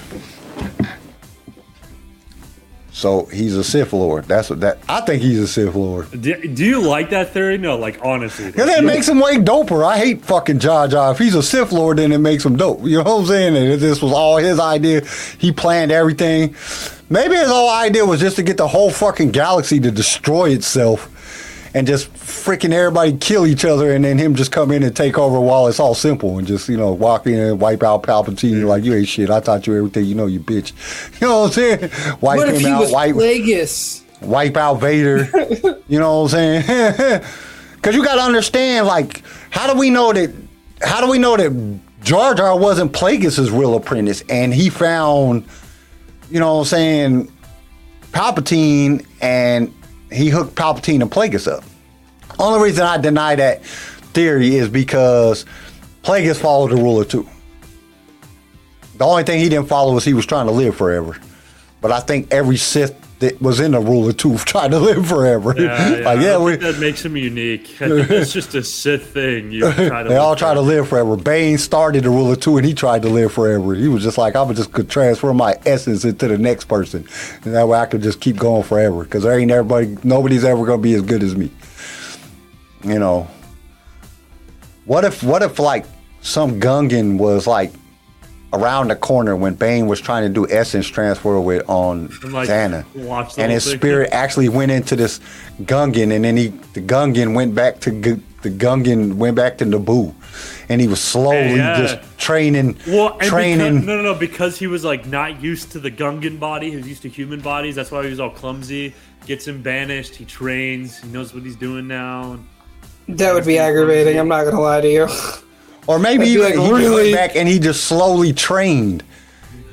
so he's a Sith Lord. That's what that. I think he's a Sith Lord. Do, do you like that theory? No, like honestly. Cause that makes him way doper. I hate fucking Jar Jar. If he's a Sith Lord, then it makes him dope. You know what I'm saying? And this was all his idea, he planned everything. Maybe his whole idea was just to get the whole fucking galaxy to destroy itself and just freaking everybody kill each other and then him just come in and take over while it's all simple and just, you know, walk in and wipe out Palpatine like you ain't shit. I taught you everything you know, you bitch. [LAUGHS] You know what I'm saying? Wipe What if him he out, was wipe Plagueis? wipe out Vader. [LAUGHS] you know what I'm saying? [LAUGHS] Because you got to understand, like, how do we know that? How do we know that Jar Jar wasn't Plagueis' real apprentice, and he found, you know what I'm saying, Palpatine, and he hooked Palpatine and Plagueis up. Only reason I deny that theory is because Plagueis followed the rule ruler too. The only thing he didn't follow was he was trying to live forever. But I think every Sith that was in the rule of two [LAUGHS] trying to live forever. Yeah, yeah. like I yeah, think we, that makes him unique. [LAUGHS] It's just a Sith thing. You try to they all try to live forever. Bane started the rule of two, and he tried to live forever. He was just like, I would just could transfer my essence into the next person, and that way I could just keep going forever. Because there ain't everybody, nobody's ever gonna be as good as me. You know. What if, what if like some Gungan was like around the corner when Bane was trying to do essence transfer with on And, like, Zannah, and his thing. spirit actually went into this Gungan, and then he the Gungan went back to Gu- the Gungan went back to Naboo, and he was slowly Yeah. just training, Well, and training. Because, no, no, no. Because he was like not used to the Gungan body. He was used to human bodies. That's why he was all clumsy. Gets him banished. He trains. He knows what he's doing now. That would be aggravating. I'm not gonna lie to you. [LAUGHS] Or maybe he, like, he really? went back and he just slowly trained.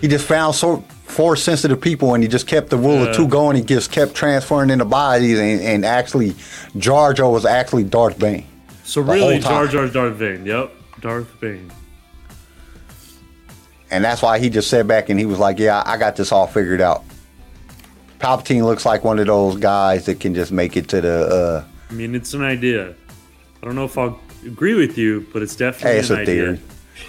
He just found force sensitive people and he just kept the rule Yeah. of two going. He just kept transferring into bodies and, and actually Jar Jar was actually Darth Bane. So really. Jar Jar Darth Vader. Yep. Darth Bane. And that's why he just sat back and he was like, "Yeah, I got this all figured out." Palpatine looks like one of those guys that can just make it to the. uh I mean, it's an idea. I don't know if I'll agree with you, but it's definitely Hey, it's an a idea. theory.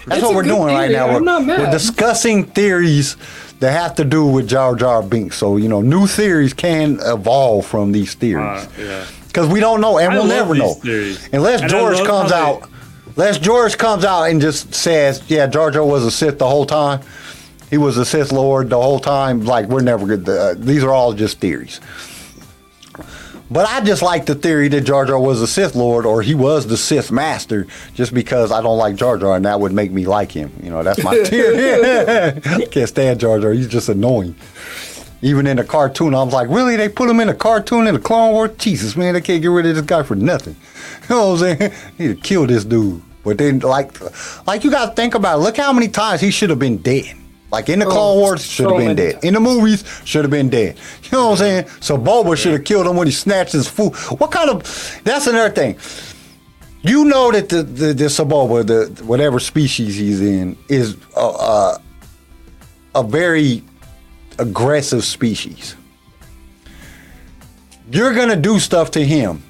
That's It's what we're good doing right theory. now. I'm We're, not mad. we're discussing theories that have to do with Jar Jar Binks. So you know, new theories can evolve from these theories Uh, yeah. because we don't know, and I we'll love never these know theories. unless And George comes how out. Unless George comes out and just says, "Yeah, Jar Jar was a Sith the whole time. He was a Sith Lord the whole time." Like we're never good. Uh, these are all just theories. But I just like the theory that Jar Jar was a Sith Lord or he was the Sith Master, just because I don't like Jar Jar and that would make me like him. You know, that's my [LAUGHS] theory. I [LAUGHS] can't stand Jar Jar. He's just annoying. Even in the cartoon, I was like, really? They put him in a cartoon in the Clone Wars? Jesus, man, they can't get rid of this guy for nothing. [LAUGHS] You know what I'm saying? Need to kill this dude. But then, like, like you got to think about it. Look how many times he should have been dead. Like in the Oh, Clone Wars, should have so been dead. times. In the movies, should have been dead. You know what I'm saying? So Boba should have killed him when he snatched his food. What kind of? That's another thing. You know that the the, the Sebulba, the whatever species he's in, is a, a, a very aggressive species. You're gonna do stuff to him,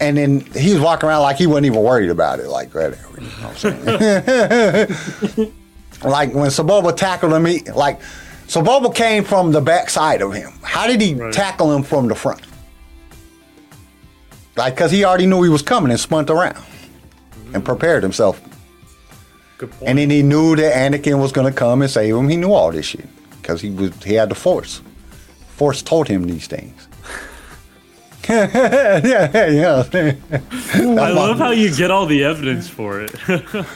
and then he's walking around like he wasn't even worried about it. Like whatever. You know what I'm saying? [LAUGHS] [LAUGHS] like when Sebulba tackled him, he, like Sebulba came from the backside of him. How did he Right. tackle him from the front? Like, cause he already knew he was coming and spunt around mm-hmm. and prepared himself. Good point. And then he knew that Anakin was gonna come and save him. He knew all this shit because he was he had the Force. Force told him these things. [LAUGHS] yeah, yeah. I love how you get all the evidence for it. [LAUGHS]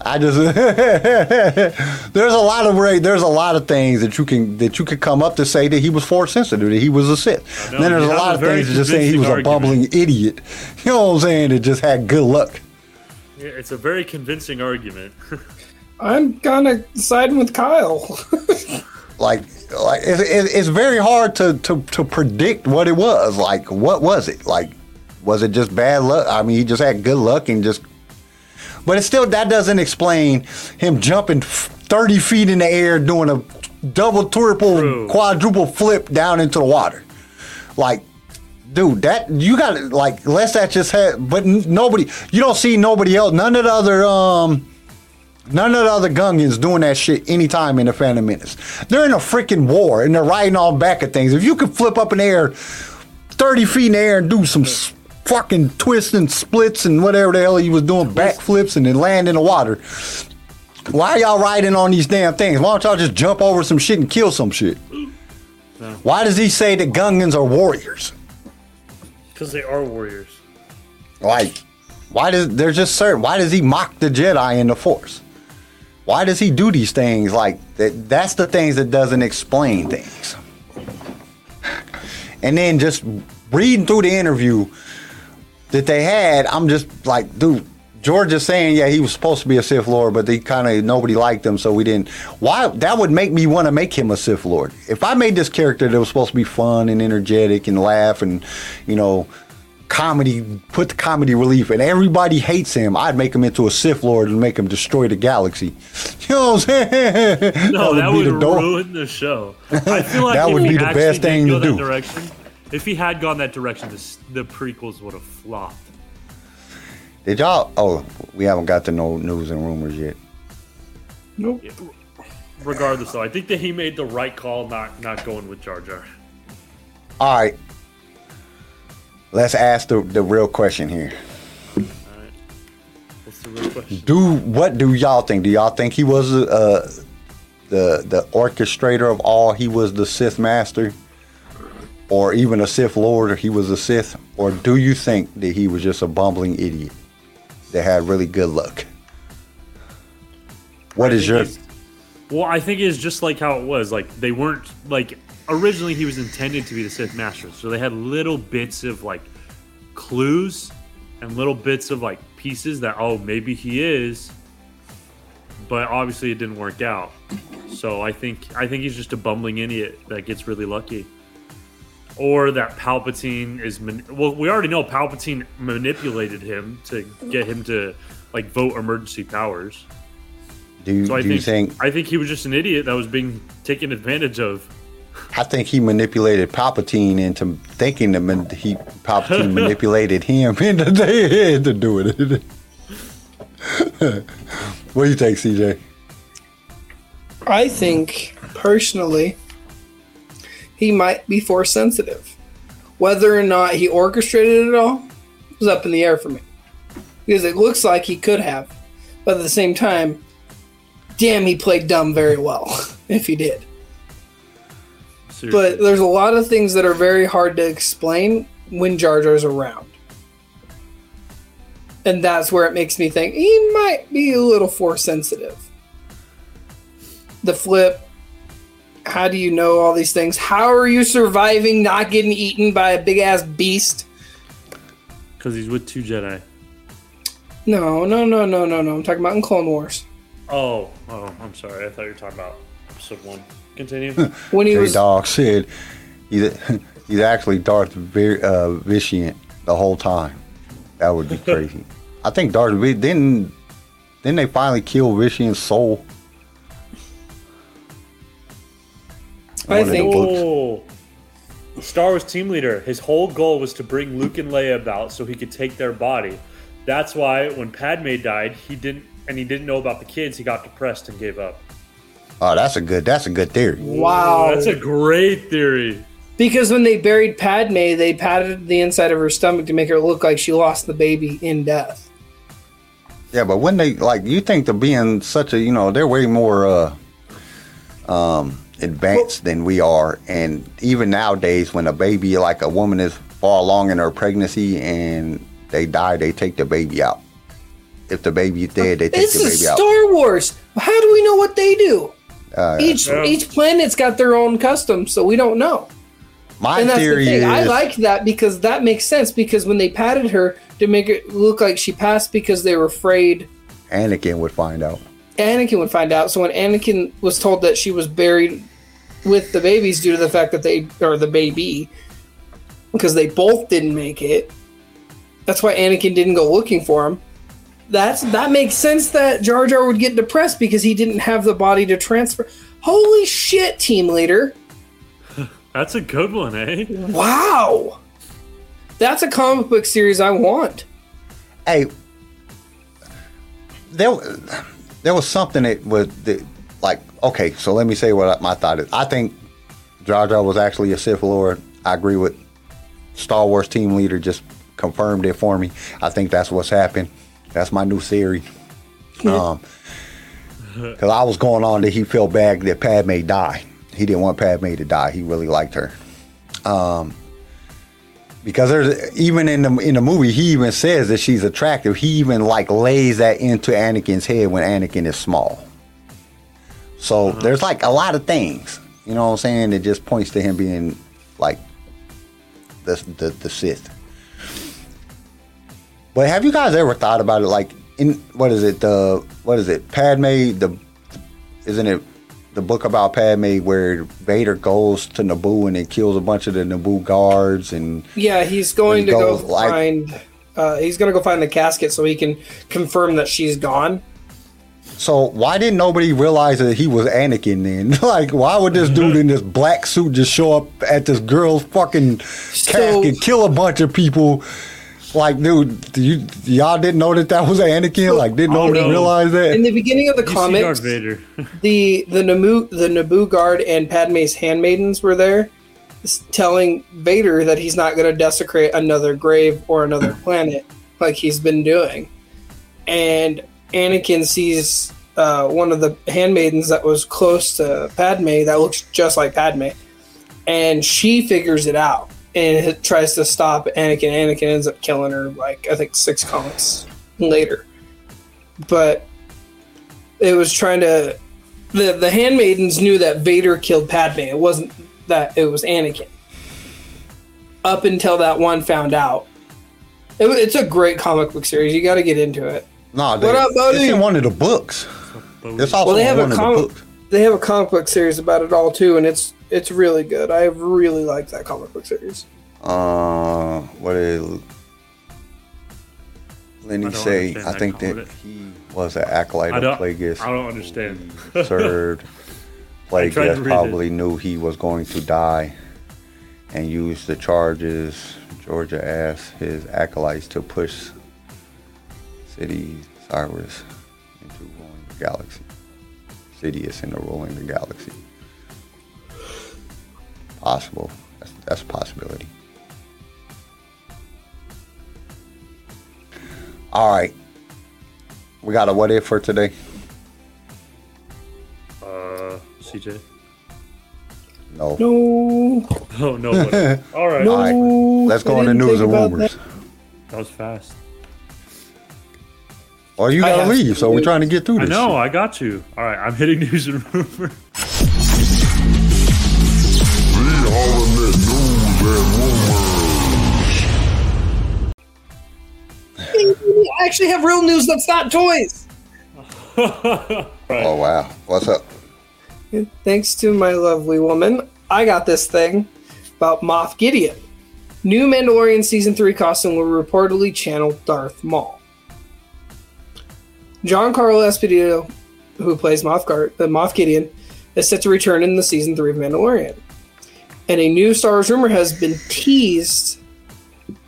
I just [LAUGHS] there's a lot of there's a lot of things that you can that you could come up to say that he was force sensitive, that he was a Sith. know, then there's a lot a of things that just saying he was a convincing bumbling idiot. [LAUGHS] You know what I'm saying? That just had good luck. Yeah, it's a very convincing argument. [LAUGHS] I'm kind of siding with Kyle. Like like it, it, it's very hard to, to to predict what it was. Like what was it? Like was it just bad luck? I mean, he just had good luck and just. But it still that doesn't explain him jumping 30 feet in the air doing a double, triple, True. quadruple flip down into the water. Like, dude, that you got to like unless that just had. But nobody, you don't see nobody else. None of the other um. None of the other Gungans doing that shit anytime in the Phantom Menace. They're in a freaking war and they're riding on back of things. If you could flip up in the air 30 feet in the air and do some fucking twists and splits and whatever the hell he was doing, backflips and then land in the water, why are y'all riding on these damn things? Why don't y'all just jump over some shit and kill some shit? Why does he say that Gungans are warriors? Because they are warriors. Like, why does there's just certain? Why does he mock the Jedi in the Force? Why does he do these things? Like that? That's the things that doesn't explain things. And then just reading through the interview that they had, I'm just like, dude. George is saying, yeah, he was supposed to be a Sith Lord, but they kind of nobody liked him, so we didn't. Why? That would make me want to make him a Sith Lord. If I made this character that was supposed to be fun and energetic and laugh and, you know, comedy, put the comedy relief, and everybody hates him, I'd make him into a Sith Lord and make him destroy the galaxy. [LAUGHS] You know what I'm saying? No, that, would the ruin the show. I feel like That would be the best thing to that do. Direction, if he had gone that direction, this, the prequels would have flopped. Did y'all? Oh, we haven't got to no news and rumors yet. nope. Regardless, though, I think that he made the right call not not going with Jar Jar. All right. Let's ask the, the real question here. Alright. What's the real question? Do what do y'all think? Do y'all think he was uh, the the orchestrator of all? He was the Sith master, or even a Sith Lord? Or he was a Sith, or do you think that he was just a bumbling idiot that had really good luck? What I is your? Well, I think it's just like how it was. Like they weren't like originally he was intended to be the Sith Master, so they had little bits of like clues and little bits of like pieces that oh maybe he is, but obviously it didn't work out. So I think I think he's just a bumbling idiot that gets really lucky. Or that Palpatine is man- well, we already know Palpatine manipulated him to get him to like vote emergency powers. Do you, So I do you think, think? I think he was just an idiot that was being taken advantage of. I think he manipulated Palpatine into thinking that man- he Palpatine [LAUGHS] manipulated him [LAUGHS] into their head to do it. [LAUGHS] what do you think, CJ? I think personally, he might be force sensitive. Whether or not he orchestrated it all was up in the air for me. Because it looks like he could have. But at the same time, damn, he played dumb very well, [LAUGHS] if he did. Seriously. But there's a lot of things that are very hard to explain when Jar Jar's around. And that's where it makes me think he might be a little force sensitive. The flip, how do you know all these things? How are you surviving not getting eaten by a big ass beast? because he's with two Jedi. No, no, no, no, no, no. I'm talking about in Clone Wars. Oh, oh, I'm sorry. I thought you were talking about episode one. Continue. [LAUGHS] When he J was Dog said he's, [LAUGHS] he's actually Darth Vi- uh, Viciant the whole time. That would be [LAUGHS] crazy. I think Darth Vi- didn't didn't they finally kill Viciant's soul? I One think oh, Star Wars team leader. His whole goal was to bring Luke and Leia about so he could take their body. That's why when Padme died, he didn't, and he didn't know about the kids. He got depressed and gave up. Oh, that's a good that's a good theory. wow. That's a great theory. Because when they buried Padme, they patted the inside of her stomach to make her look like she lost the baby in death. Yeah, but when they like, you think they're being such a, you know, they're way more uh, um, advanced than we are, and even nowadays, when a baby, like a woman, is far along in her pregnancy and they die, they take the baby out. If the baby's dead, they take This the is baby out. This is Star Wars. How do we know what they do? Uh, Each Yeah. each planet's got their own customs, so we don't know. my And that's the theory thing. is, I like that because that makes sense. Because when they patted her to make it look like she passed, because they were afraid Anakin would find out. Anakin would find out. So when Anakin was told that she was buried with the babies due to the fact that they or the baby, because they both didn't make it. That's why Anakin didn't go looking for him. That's that makes sense that Jar Jar would get depressed because he didn't have the body to transfer. Holy shit, team leader! [LAUGHS] That's a good one, eh? Wow, that's a comic book series I want. Hey, there, there was something that was that, like okay. So let me say what my thought is. I think Jar Jar was actually a Sith Lord. I agree with Star Wars team leader. Just confirmed it for me. I think that's what's happened. That's my new theory. Um, because I was going on that he felt bad that Padme died. He didn't want Padme to die. He really liked her. Um, because there's even in the in the movie, he even says that she's attractive. He even like lays that into Anakin's head when Anakin is small. So there's like a lot of things, you know what I'm saying, that just points to him being like the the, the Sith. But have you guys ever thought about it? Like in what is it? The what is it? Padme. The isn't it the book about Padme where Vader goes to Naboo and it kills a bunch of the Naboo guards and Yeah, he's going When to he go like- find. Uh, he's going to go find the casket so he can confirm that she's gone. So why didn't nobody realize that he was Anakin then? [LAUGHS] like, why would this dude mm-hmm. in this black suit just show up at this girl's fucking casket, kill a bunch of people? Like, dude, you y'all didn't know that that was Anakin? Like, didn't nobody no. realize that? In the beginning of the You comics, Darth Vader. [LAUGHS] the the Naboo the Naboo guard and Padme's handmaidens were there, telling Vader that he's not going to desecrate another grave or another [CLEARS THROAT] planet like he's been doing. And Anakin sees uh, one of the handmaidens that was close to Padme that looks just like Padme, and she figures it out and tries to stop Anakin. Anakin ends up killing her like I think six comics later, but it was trying to the the handmaidens knew that Vader killed Padme. It wasn't that it was Anakin. Up until that one found out, it, it's a great comic book series. You got to get into it. No, What up, buddy? It's in one of the books. It's also Well, they have in a one of the books. They have a comic book series about it all too, and it's it's really good. I really like that comic book series. Uh, what is Lenny I say, I think that comment. he was an acolyte of don't. Plagueis. I don't understand. He [LAUGHS] served I tried to Plagueis read probably knew he was going to die and used the charges Georgia asked his acolytes to push City Cyrus into ruling the galaxy. Sidious into ruling the galaxy. Possible. That's, that's a possibility. All right. We got a what if for today? Uh, CJ. No. No. [LAUGHS] Oh no. All right. No. All right. Let's go I on the news think and about rumors. that. That was fast. Well, you gotta have leave, so we're trying to get through this. I know. shit. I got you. All right. I'm hitting news and rumor. The News and Rumors. I actually have real news that's not toys. Oh wow, what's up? Thanks to my lovely woman, I got this thing about Moff Gideon. New Mandalorian season three costume will reportedly channel Darth Maul. Giancarlo Esposito, who plays Moff, Gar- uh, Moff Gideon, is set to return in the season three of Mandalorian. And a new Star Wars rumor has been teased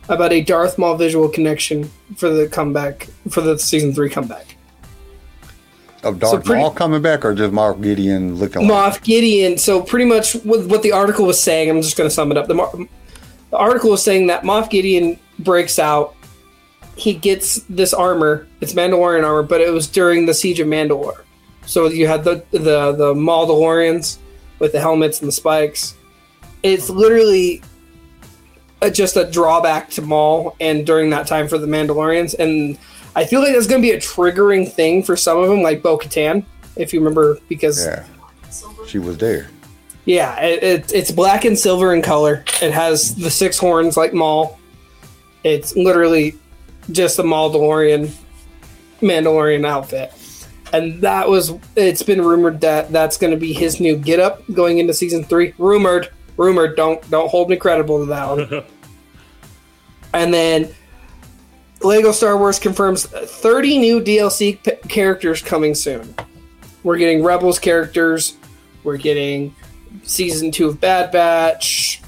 about a Darth Maul visual connection for the comeback for the season three comeback. Of Darth pretty- Maul coming back, or just Mark Gideon looking like? Moff Gideon. So pretty much what, what the article was saying. I'm just going to sum it up. The, the article was saying that Moff Gideon breaks out. He gets this armor. It's Mandalorian armor, but it was during the siege of Mandalore. So you had the the the Mandalorians with the helmets and the spikes. It's literally a, just a drawback to Maul, and during that time for the Mandalorians, and I feel like that's going to be a triggering thing for some of them, like Bo Katan, if you remember, because Yeah, she was there. yeah, it, it, it's black and silver in color. It has the six horns like Maul. It's literally just a Mandalorian Mandalorian outfit. And that was it's been rumored that that's going to be his new getup going into season 3. Rumored, rumored, don't don't hold me credible to that one. [LAUGHS] and then Lego Star Wars confirms 30 new DLC p- characters coming soon. We're getting Rebels characters, we're getting season two of Bad Batch.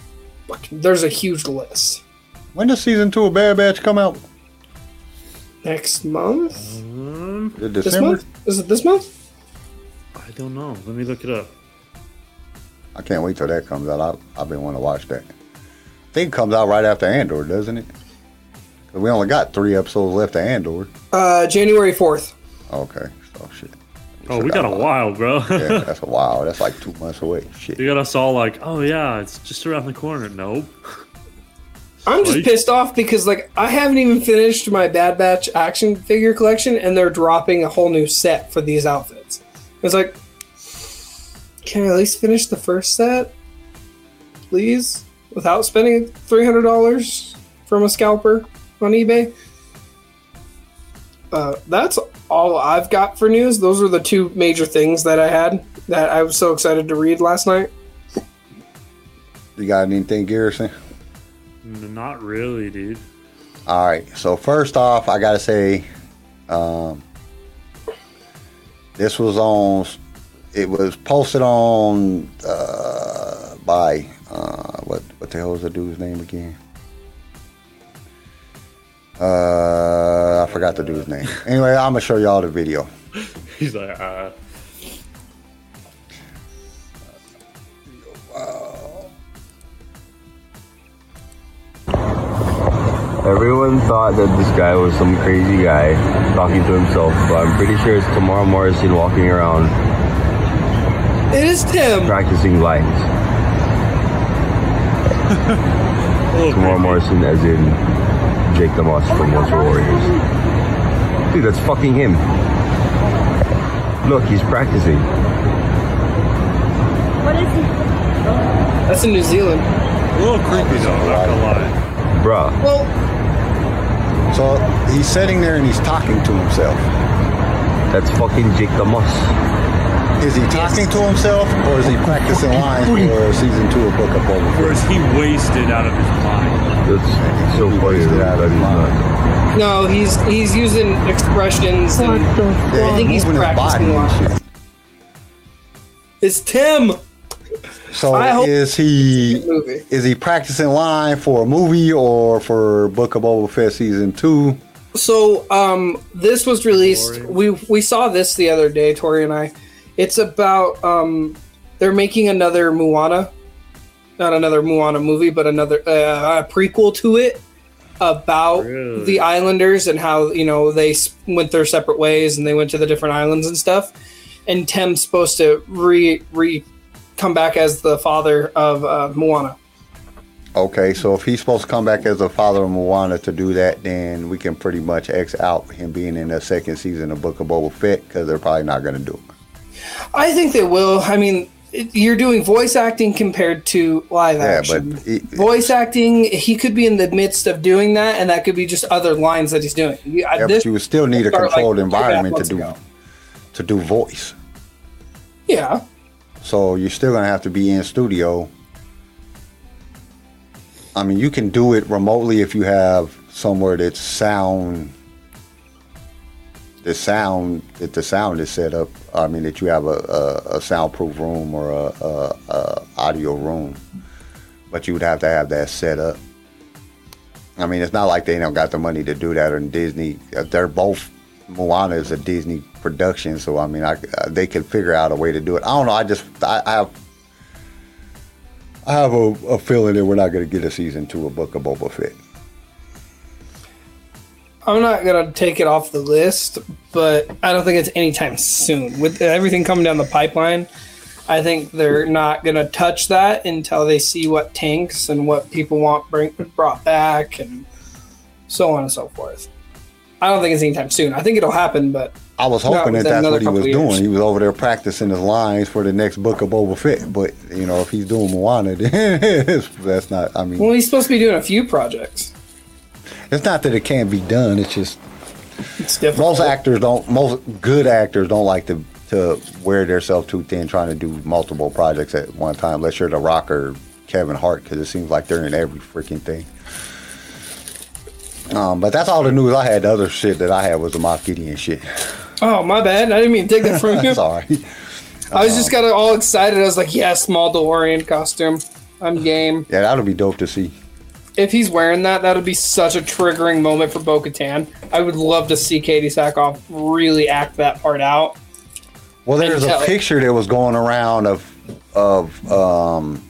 There's a huge list. When does season two of Bad Batch come out? Next month? Um, Is This month? Is it this month? I don't know. Let me look it up. I can't wait till that comes out. I, I've been wanting to watch that. I think it comes out right after Andor, doesn't it? 'Cause we only got three episodes left of Andor. Uh, January 4th. Okay, so shit. Oh, we got a while, bro. Yeah, that's a [LAUGHS] while. That's like two months away. Shit. you got us all like, oh yeah, it's just around the corner. Nope. I'm just Like- pissed off because like I haven't even finished my Bad Batch action figure collection, and they're dropping a whole new set for these outfits. It's like, can I at least finish the first set, please, without spending three hundred dollars from a scalper on eBay? Uh, that's all I've got for news. Those are the two major things that I had that I was so excited to read last night. You got anything, Garrison? Not really, dude. All right. So first off, I gotta say, um, this was on. It was posted on uh, by uh, what what the hell is the dude's name again? Uh, I forgot the dude's name. [LAUGHS] Anyway, I'm gonna show y'all the video. He's like, uh, Everyone thought that this guy was some crazy guy talking to himself, but I'm pretty sure it's Temuera Morrison walking around It is Tim. practicing lines. [LAUGHS] a little Temuera. Morrison, as in Jake the Muss from Once Were Warriors. Dude, that's fucking him. Look, he's practicing. What is he? That's in New Zealand. A little creepy though. Not gonna lie. Bruh, Well, So he's sitting there and he's talking to himself. that's fucking Jake the Muss. Is he talking to himself, or is he practicing lines for season two of Book of Boba Or is he wasted out of his mind? That's so funny wasted that out of he's his not. No, he's he's using expressions and Yeah, I think he's practicing lines. It's Tim. So I hope- is he is he practicing line for a movie or for Book of Boba Fett season two? So um, this was released. Tori. We we saw this the other day, Tori and I. It's about um, they're making another Moana, not another Moana movie, but another uh, a prequel to it about Really? the islanders and how you know they went their separate ways and they went to the different islands and stuff. And Tim's supposed to re re come back as the father of uh, Moana. Okay, so if he's supposed to come back as the father of Moana to do that, then we can pretty much X out him being in the second season of Book of Boba Fett because they're probably not going to do it. I think they will. I mean, you're doing voice acting compared to live Yeah, action. but it- voice acting, he could be in the midst of doing that, and that could be just other lines that he's doing. You- Yeah, this but you would still need a like, controlled two and a half environment to do ago. to do voice. Yeah, So you're still gonna have to be in studio. I mean, you can do it remotely if you have somewhere that's sound. The sound that the sound is set up. I mean, that you have a, a, a soundproof room or a, a, a audio room, but you would have to have that set up. I mean, it's not like they don't got the money to do that. And Disney, they're both Moana is a Disney production, so I mean, I, uh, they could figure out a way to do it. I don't know. I just I, I have I have a, a feeling that we're not going to get a season two of Book of Boba Fett. I'm not gonna take it off the list, but I don't think it's anytime soon. With everything coming down the pipeline, I think they're not gonna touch that until they see what tanks and what people want bring, brought back, and so on and so forth. I don't think it's anytime soon. I think it'll happen, but I was hoping that that's what he was doing. He was over there practicing his lines for the next Book of Boba Fett. But you know, if he's doing Moana, [LAUGHS] then that's not. I mean, well, he's supposed to be doing a few projects. it's not that it can't be done. It's just It's most actors don't. Most good actors don't like to to wear themselves too thin trying to do multiple projects at one time. Unless you're The Rock or Kevin Hart, because it seems like they're in every freaking thing. Um, but that's all the news I had. The other shit that I had was the Moff Gideon shit. Oh, my bad. I didn't mean to take that from [LAUGHS] you. Sorry. I was just got all excited. I was like, yeah, small DeLorean costume. I'm game. Yeah, that'll be dope to see. If he's wearing that, that'll be such a triggering moment for Bo Katan. I would love to see Katee Sackhoff really act that part out. Well, there's a picture that was going around of of um,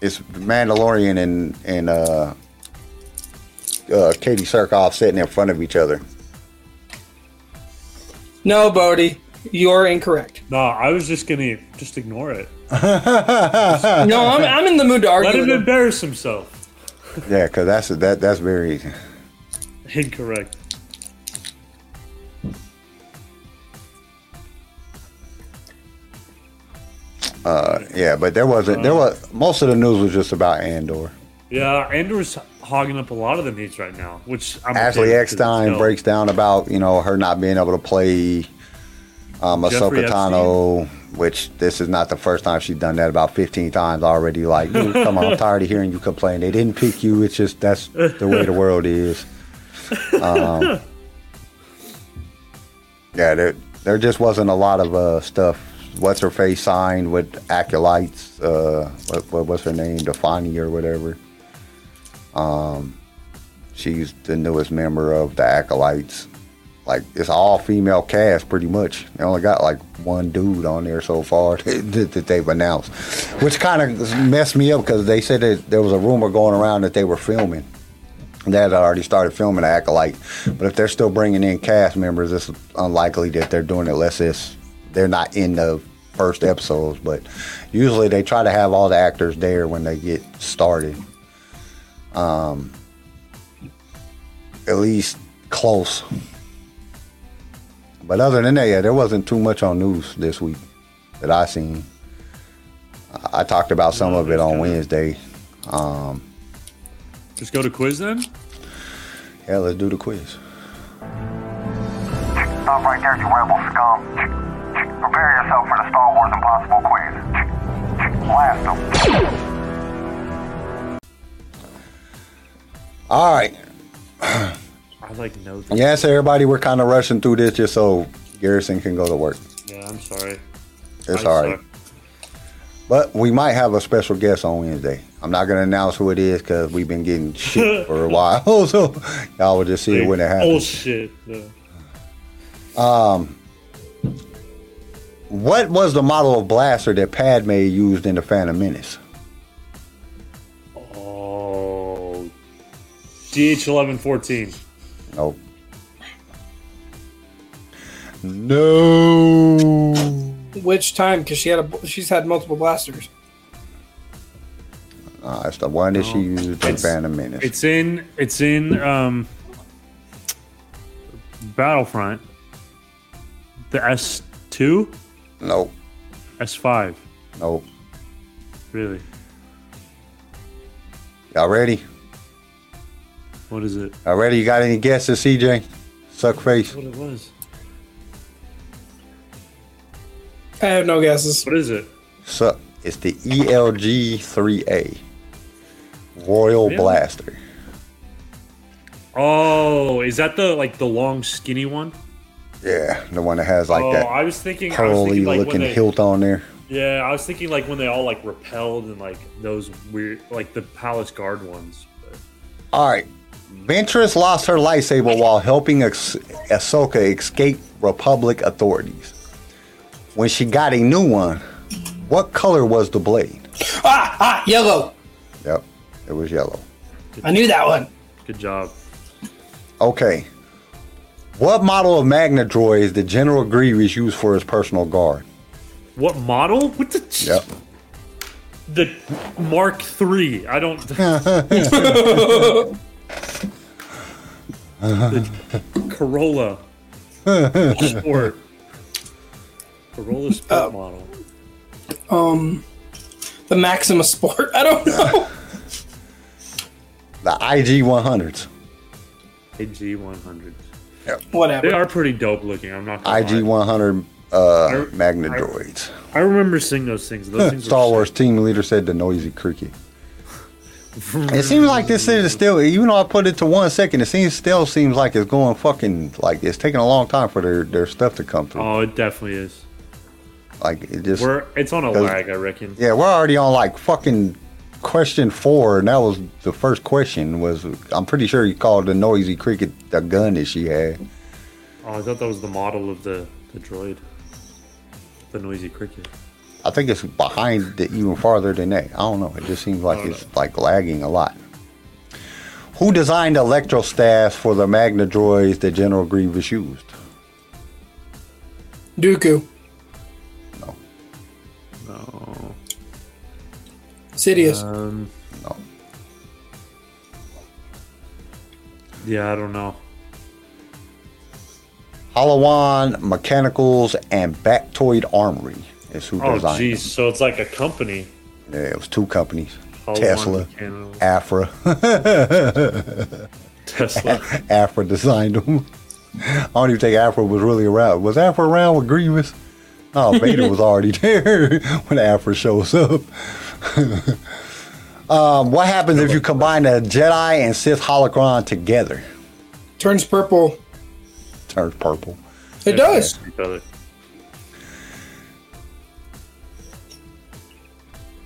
it's Mandalorian and and uh, uh, Katee Sackhoff sitting in front of each other. No, Bodie, you're incorrect. No, I was just gonna just ignore it. [LAUGHS] No, I'm, I'm in the mood to Let argue him him. embarrass himself. Yeah, because that's that that's very. Incorrect. Uh, yeah, but there wasn't. There was most of the news was just about Andor. Yeah, Andor's hogging up a lot of the news right now, which I'm Ashley okay with 'cause it's Eckstein breaks down about you know her not being able to play um, Ahsoka Tano, which this is not the first time she's done that. About fifteen times already. Like, [LAUGHS] come on, I'm tired of hearing you complain. They didn't pick you. It's just that's the way the world is. [LAUGHS] Um, yeah, there there just wasn't a lot of uh, stuff. What's her face signed with acolytes? Uh, what, what what's her name? Dafne or whatever. Um, she's the newest member of the acolytes. Like it's all female cast, pretty much. They only got like one dude on there so far [LAUGHS] that, that they've announced, which kind of messed me up because they said that there was a rumor going around that they were filming. Had already started filming Acolyte, but if they're still bringing in cast members, it's unlikely that they're doing it unless it's they're not in the first episodes. But usually they try to have all the actors there when they get started um, at least close. But other than that, yeah, there wasn't too much on news this week that I seen. I I talked about some No, of it on Wednesday. Um, Just go to quiz then. yeah, let's do the quiz. Stop right there, you rebel scum. Prepare yourself for the Star Wars Impossible quiz. Blast them. All right. I like to know that. [CLEARS THROAT] Yes, everybody, we're kind of rushing through this just so Garrison can go to work. Yeah, I'm sorry. It's I all right. suck. But we might have a special guest on Wednesday. I'm not going to announce who it is because we've been getting [LAUGHS] shit for a while. [LAUGHS] so y'all will just see it when it happens. Oh happens. shit. No. Um, what was the model of blaster that Padme used in the Phantom Menace? DH1114. Nope. No. Which time? Because she had a she's had multiple blasters. Uh, it's the one that she used in It's- Phantom Menace. It's in it's in um Battlefront. The S2? Nope. S5. Nope. Really? Y'all ready? What is it? Y'all? You got any guesses, CJ? Suck face. What it was? I have no guesses. What is it? Suck. It's the ELG 3A. Royal Really? Blaster. Oh, is that the like the long skinny one? Yeah, the one that has like oh, that I was thinking I was curly thinking like looking they, hilt on there. Yeah, I was thinking like when they all like repelled and like those weird like the palace guard ones. But All right. Ventress lost her lightsaber while helping Ahs- Ahsoka escape Republic authorities. When she got a new one, what color was the blade? Ah, ah, yellow. Yep, it was yellow. I knew that one. good job. Okay. What model of Magna droids did General Grievous use for his personal guard? What model? What the Yep. the Mark Three? I don't. [LAUGHS] [LAUGHS] the Corolla Sport. Corolla Sport model. Um, the Maxima Sport. [LAUGHS] I don't know. The IG 100s. AG 100. Whatever. They are pretty dope looking. I'm not. Gonna IG lie. 100 uh, I- Magna I- droids. I remember seeing those things. Those things were Star sick. Wars team leader said the noisy cricket. It seems like this is still, even though I put it to one second, it seems still seems like it's going fucking like it's taking a long time for their, their stuff to come through. Oh, it definitely is. Like it just, We're it's on a lag, I reckon. yeah, we're already on like fucking question four, and that was the first question. Was I'm pretty sure you called the noisy cricket the gun that she had. Oh, I thought that was the model of the the droid, the noisy cricket. I think it's behind it even farther than that. I don't know. It just seems like it's like lagging a lot. Who designed the electro staffs for the Magna droids that General Grievous used? Dooku. No. No. Sidious. Um. No. Yeah, I don't know. Holowan Mechanicals and Baktoid Armory is who Oh, designed jeez. So it's like a company. Yeah, it was two companies. Holowan Tesla, Mechanicals. Aphra. [LAUGHS] [LAUGHS] Tesla. Aphra designed them. I don't even think Aphra was really around. Was Aphra around with Grievous? No, Vader was already [LAUGHS] there when Aphra shows up. um, what happens if you combine a Jedi and Sith holocron together? Turns purple. Turns purple. It does.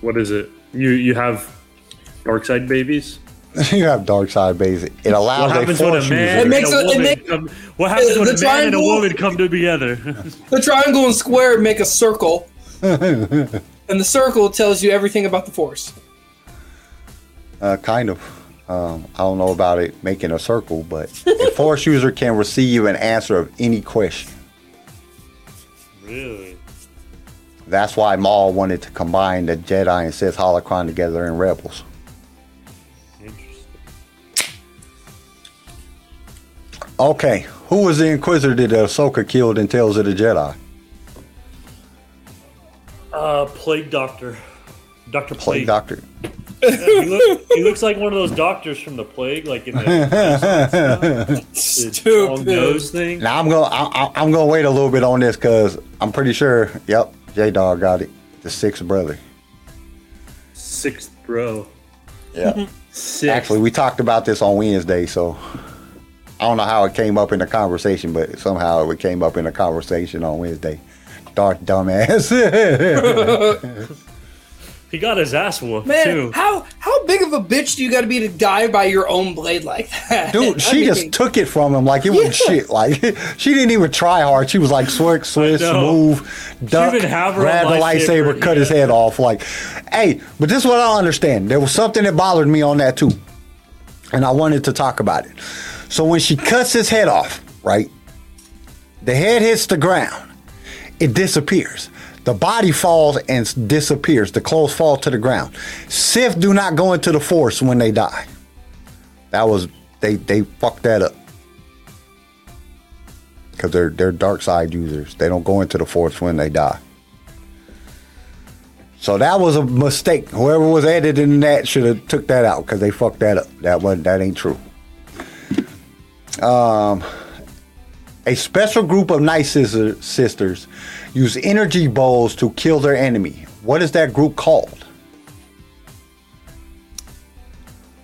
What is it? You you have dark side babies? [LAUGHS] you have dark side babies. It allows What a happens when force a man It user. makes a a- woman make- come? What happens the when a man and a woman come together? [LAUGHS] The triangle and square make a circle. [LAUGHS] and the circle tells you everything about the force. Uh, kind of. Um, I don't know about it making a circle, but a force user can receive an answer of any question. really? That's why Maul wanted to combine the Jedi and Sith holocron together in Rebels. Interesting. Okay, who was the Inquisitor that Ahsoka killed in Tales of the Jedi? Uh, plague doctor, Doctor Plague Plague. Doctor. he, look, he looks like one of those doctors from the plague, like in [LAUGHS] the, the long Stupid. nose thing. Now I'm gonna I, I- I'm gonna wait a little bit on this because I'm pretty sure. Yep, J Dog got it. The sixth brother. Sixth bro. Yeah. Mm-hmm. Six. Actually, we talked about this on Wednesday, so I don't know how it came up in the conversation, but somehow it came up in the conversation on Wednesday. Dark dumbass. [LAUGHS] he got his ass whooped Man, too. how how big of a bitch do you got to be to die by your own blade like that? Dude, [LAUGHS] I she mean, just took it from him like it was Yeah. shit. Like [LAUGHS] she didn't even try hard. She was like swift, swish, move, smooth, duck, even have her grab the lightsaber, lightsaber, cut his head off. Like, hey, but this is what I understand. There was something that bothered me on that too, and I wanted to talk about it. So when she cuts his head off, right, the head hits the ground, it disappears. The body falls and disappears. The clothes fall to the ground. Sith do not go into the Force when they die. That was they they fucked that up because they're they're dark side users. They don't go into the Force when they die. So that was a mistake. Whoever was editing that should have took that out because they fucked that up. That wasn't that ain't true. Um, a special group of night sister, sisters use energy balls to kill their enemy. What is that group called?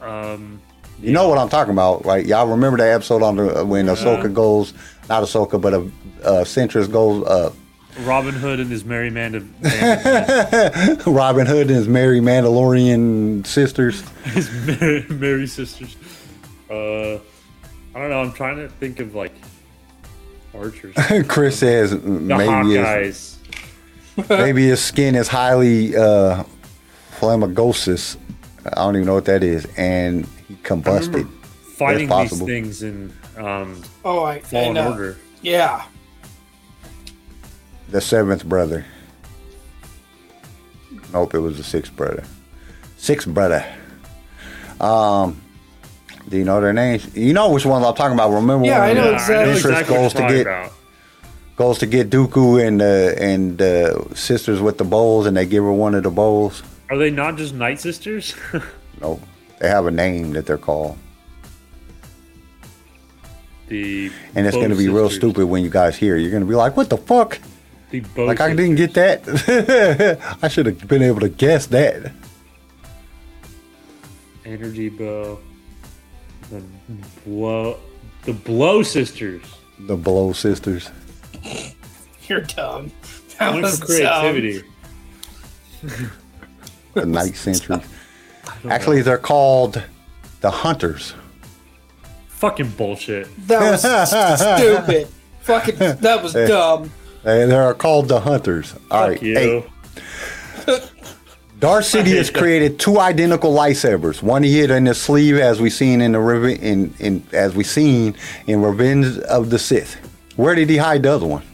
Um, You know what I'm talking about, right? Y'all remember that episode on the when Ahsoka goes, not Ahsoka, but a uh, Ventress goes, uh, Robin Hood and his merry man [LAUGHS] Robin Hood and his Mary Mandalorian sisters. [LAUGHS] his merry, merry sisters. Uh, I don't know. I'm trying to think of like archers. [LAUGHS] Chris says The maybe his, [LAUGHS] maybe his skin is highly uh, flamagosis. I don't even know what that is, and he combusted. Fighting these things in um, Oh, I, I Fallen know. Order. Yeah. The seventh brother. Nope, it was the sixth brother. Sixth brother. Um, do you know their names? You know which ones I'm talking about. Remember Yeah, when I know Yeah, I know exactly goes what to get about. goes to get Dooku and uh, and uh, sisters with the bowls, and they give her one of the bowls. Are they not just night sisters? [LAUGHS] No, they have a name that they're called, the and it's going to be real stupid when you guys hear. it. You're going to be like, "What the fuck?" The bow Like I didn't get that. [LAUGHS] I should have been able to guess that. energy bow. The blow. The blow sisters. The Blow sisters. [LAUGHS] You're dumb. That Went was for creativity. [LAUGHS] the Night Sentry. [LAUGHS] Actually, they're called the Hunters. Fucking bullshit. That was stupid. Fucking. That was dumb. And they're called the Hunters. All right, Fuck you. eight. Darth Sidious created two identical lightsabers. One he hid in his sleeve, as we seen in the Reve- in, in as we seen in Revenge of the Sith. Where did he hide the other one?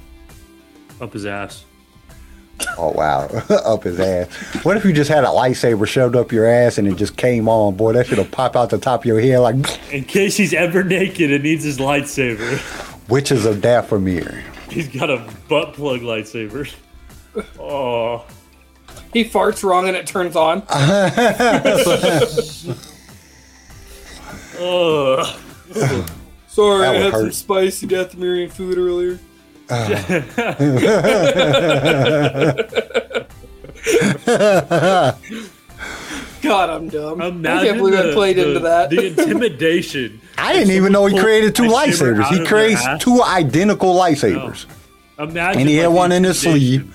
Up his ass. Oh wow, [LAUGHS] up his ass. What if you just had a lightsaber shoved up your ass and it just came on? Boy, that should have popped out the top of your head like [LAUGHS] In case he's ever naked and needs his lightsaber. witches of Dathomir. He's got a butt plug lightsaber. Oh. He farts wrong and it turns on. [LAUGHS] Ugh. Sorry, That I would had some hurt. spicy Dathomirian food earlier. [LAUGHS] God, I'm dumb. Imagine I can't believe the, I played the- into that. The intimidation. [LAUGHS] I didn't even know he created two a shiver lightsabers. out He of creates ass. two identical lightsabers. Imagine And he had like, one in his intimidation. sleeve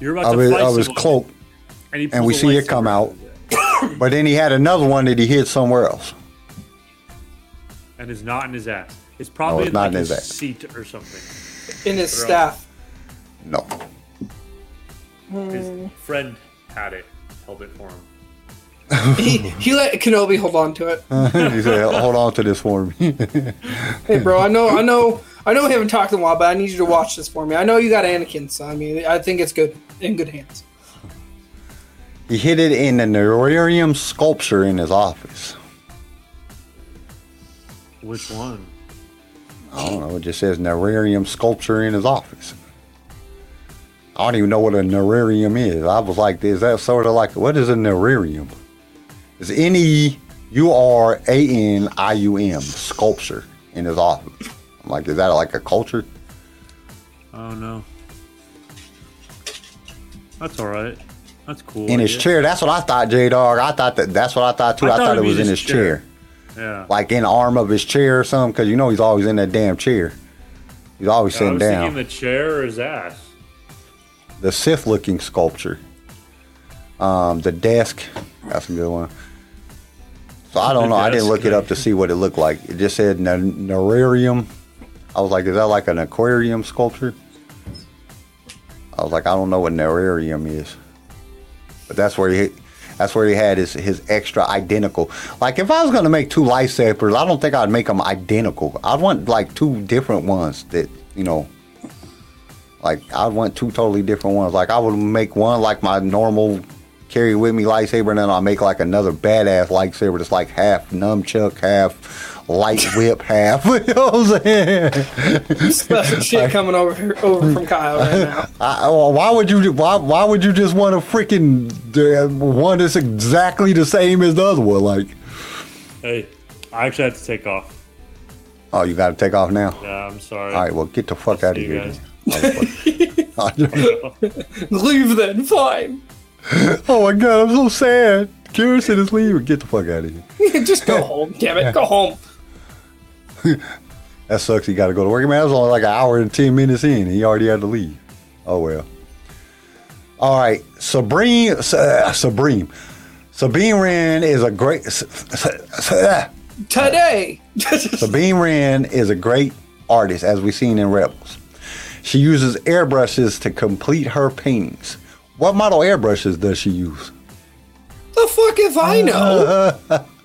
You're about of to his, fight of his cloak, and, and we see it come out. [COUGHS] But then he had another one that he hid somewhere else. and it's not in his ass. It's probably it's in, not like in his his ass. seat or something. In his Bro. staff. No. Hmm. His friend had it, held it for him. [LAUGHS] [LAUGHS] He, he let Kenobi hold on to it. [LAUGHS] he said, "Hold on to this for me." Hey, bro, I know, I know, I know we haven't talked in a while, but I need you to watch this for me. I know you got Anakin, so I mean, I think it's good in good hands. he hid it in a Nerarium sculpture in his office. Which one? I don't know. It just says Nerarium sculpture in his office. I don't even know what a Nerarium is. I was like, is that sort of like what is a Nerarium? It's N E U R A N I U M sculpture in his office. I'm like, is that like a culture? Oh no. That's all right. That's cool. in I his chair. That's what I thought, J Dog. I thought that that's what I thought too. I, thought, it'd it was in his chair. Yeah. like in the arm of his chair or something, because you know he's always in that damn chair. He's always I sitting down. the chair or his ass. the Sith looking sculpture. Um, the desk, that's a good one. So I don't know. I didn't look it up to see what it looked like. It just said nar- nararium. I was like, is that like an aquarium sculpture? I was like, I don't know what nararium is, but that's where he. That's where he had his, his extra identical. Like if I was gonna make two lightsabers, I don't think I'd make them identical. I'd want like two different ones that you know like I'd want two totally different ones. Like I would make one like my normal carry with me lightsaber, and then I'll make like another badass lightsaber that's like half nunchuck, half light whip, half. [LAUGHS] you know what I'm saying? Special shit coming over here, over from Kyle right now. I, well, why would you? Why why would you just want a freaking uh, one that's exactly the same as the other one? Like, Hey, I actually have to take off. oh, you got to take off now. Yeah, I'm sorry. All right, well, get the fuck out of you here. guys. [LAUGHS] Leave then, fine. [LAUGHS] oh my god, I'm so sad. Kirsten is leaving. Get the fuck out of here. Just go home, damn it, go home. [LAUGHS] That sucks. He got to go to work. Man, it was only like an hour and ten minutes in. And he already had to leave. Oh well. All right, Sabrine. Uh, Sabrine. Sabine Wren is a great. Today. [LAUGHS] Sabine Wren is a great artist, as we've seen in Rebels. She uses airbrushes to complete her paintings. What model airbrushes does she use? the fuck if I know? [LAUGHS]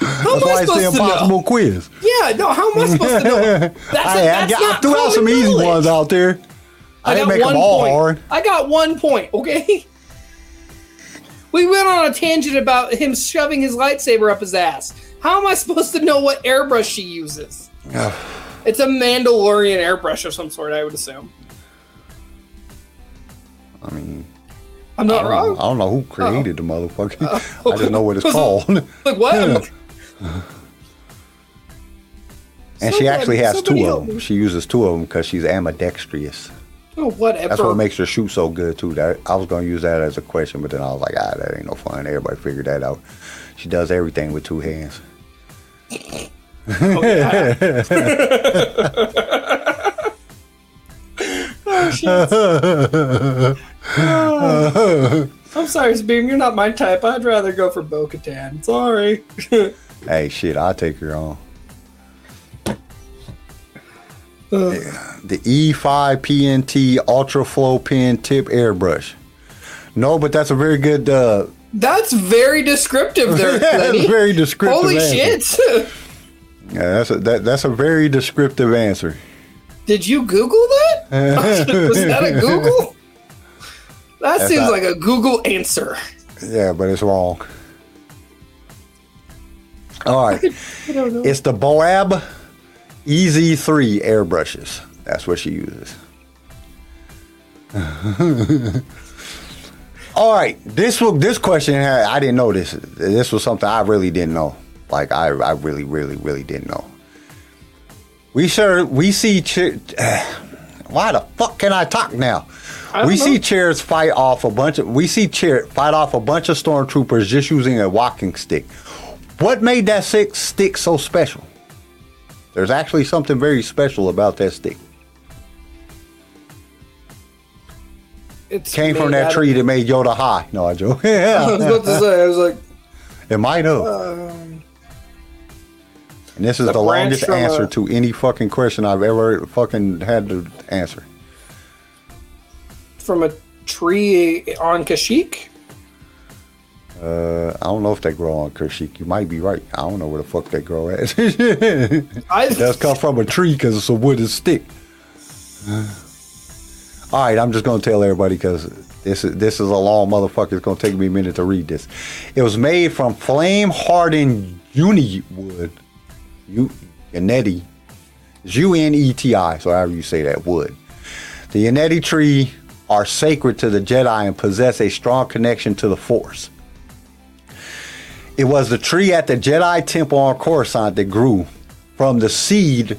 How That's am I why it's the supposed to impossible quiz. Yeah, no, how am I supposed to know? [LAUGHS] That's, I, that's I not threw out some common easy knowledge. ones out there. I, didn't make them all point. hard. I got one point, okay? We went on a tangent about him shoving his lightsaber up his ass. How am I supposed to know what airbrush she uses? it's a Mandalorian airbrush of some sort, I would assume. I mean, I'm not don't, wrong. I don't know who created oh. the motherfucker. Oh. [LAUGHS] I just know what it's [LAUGHS] called. Like what? And she actually has two of them. She uses two of them because she's ambidextrous. Oh, whatever. That's what makes her shoot so good too. That I was gonna use that as a question, but then I was like, ah, that ain't no fun. Everybody figured that out. She does everything with two hands. Oh, [LAUGHS] [LAUGHS] [LAUGHS] I'm sorry, Beam. You're not my type. I'd rather go for Bo Katan. Sorry. Hey, shit, I'll take her on. The E E5 PNT Ultra Flow Pen Tip Airbrush. No, but that's a very good. Uh, That's very descriptive there, [LAUGHS] Yeah, that's very descriptive Holy answer. shit. [LAUGHS] yeah, that's a that, that's a very descriptive answer. Did you Google that? [LAUGHS] Was that a Google? That That's seems not- like a Google answer. Yeah, but it's wrong. All right, I don't know. it's the Boab EZ3 airbrushes. That's what she uses. [LAUGHS] All right, this will this question I didn't know this. This was something I really didn't know. Like I, I really, really, really didn't know. We sure we see. Che- [SIGHS] why the fuck can I talk now? I We know. see chairs fight off a bunch of. We see Chirrut fight off a bunch of stormtroopers just using a walking stick. What made that stick stick so special? There's actually something very special about that stick. It Came from that out of- tree that made Yoda high. No, I joke. [LAUGHS] Yeah. [LAUGHS] I was about to say, I was like, It might have. um, and this is the the, longest answer a- to any fucking question I've ever fucking had to answer. from a tree on Kashyyyk. Uh, I don't know if they grow on Kashyyyk. You might be right. I don't know where the fuck they grow at. [LAUGHS] It come from a tree because it's a wooden stick. All right, I'm just gonna tell everybody because this is this is a long motherfucker. It's gonna take me a minute to read this. It was made from flame hardened uni wood, U- Uneti, U N E T I. So however you say that wood. The Uneti tree are sacred to the Jedi and possess a strong connection to the Force. It was the tree at the Jedi Temple on Coruscant that grew from the seed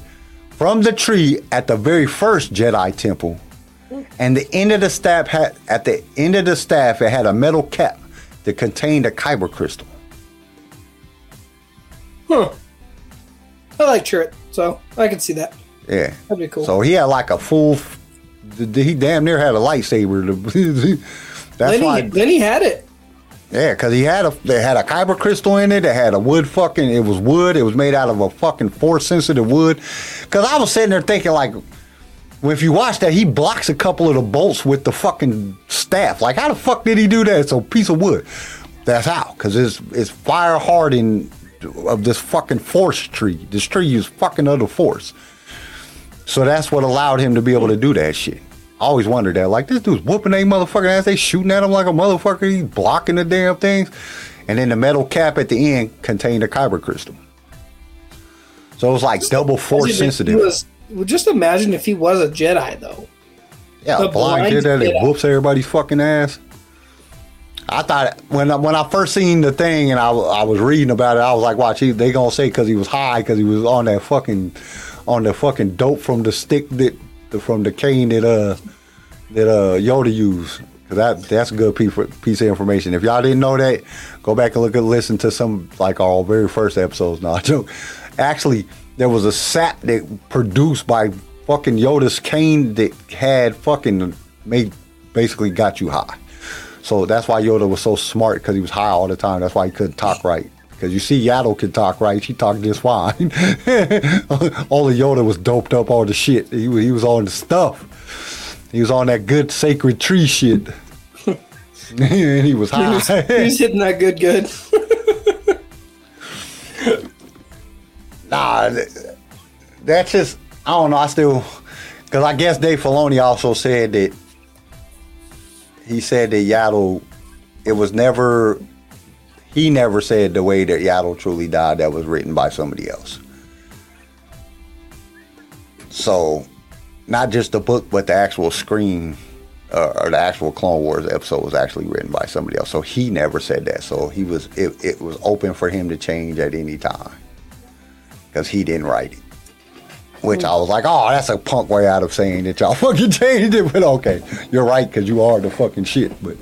from the tree at the very first Jedi Temple and the end of the staff had at the end of the staff it had a metal cap that contained a kyber crystal. Huh. I like Chirrut, so I can see that. Yeah, That'd be cool. So he had like a full. He damn near had a lightsaber. [LAUGHS] That's then, why. he had it. Yeah, because he had a they had a kyber crystal in it. It had a wood fucking. It was wood. It was made out of a fucking force sensitive wood. Because I was sitting there thinking like, if you watch that, he blocks a couple of the bolts with the fucking staff. Like, how the fuck did he do that? It's a piece of wood. That's how. Because it's it's fire hardened of this fucking force tree. This tree is fucking other force. So that's what allowed him to be able to do that shit. I always wondered that. Like, this dude's whooping they motherfucking ass. They shooting at him like a motherfucker. He's blocking the damn things. And then the metal cap at the end contained a kyber crystal. So it was like double force Imagine if he sensitive. was- just imagine if he was a Jedi, though. yeah, the a blind blind kid that Jedi. whoops everybody's fucking ass. I thought when I, when I first seen the thing and I, I was reading about it, I was like, watch, he, they gonna say because he was high because he was on that fucking on the fucking dope from the stick that the, from the cane that uh that uh Yoda used. Cause that that's a good piece, piece of information. If y'all didn't know that, go back and look at listen to some like our very first episodes. No, I joke. Actually, there was a sap that produced by fucking Yoda's cane that had fucking made basically got you high. So that's why Yoda was so smart because he was high all the time. That's why he couldn't talk right. Because you see, Yaddle could talk right. She talked just fine. Only Yoda was doped up on the shit. He, he was on the stuff. He was on that good sacred tree shit. and [LAUGHS] he was He was, high. he was hitting that good, good. Nah, that's just I don't know. I still because I guess Dave Filoni also said that he said that Yaddle it was never he never said the way that Yaddle truly died that was written by somebody else. So, not just the book, but the actual screen uh, or the actual Clone Wars episode was actually written by somebody else. So he never said that. So he was it, it was open for him to change at any time because he didn't write it. Which I was like, oh, that's a punk way out of saying that y'all [LAUGHS] fucking changed it. But okay, you're right because you are the fucking shit. But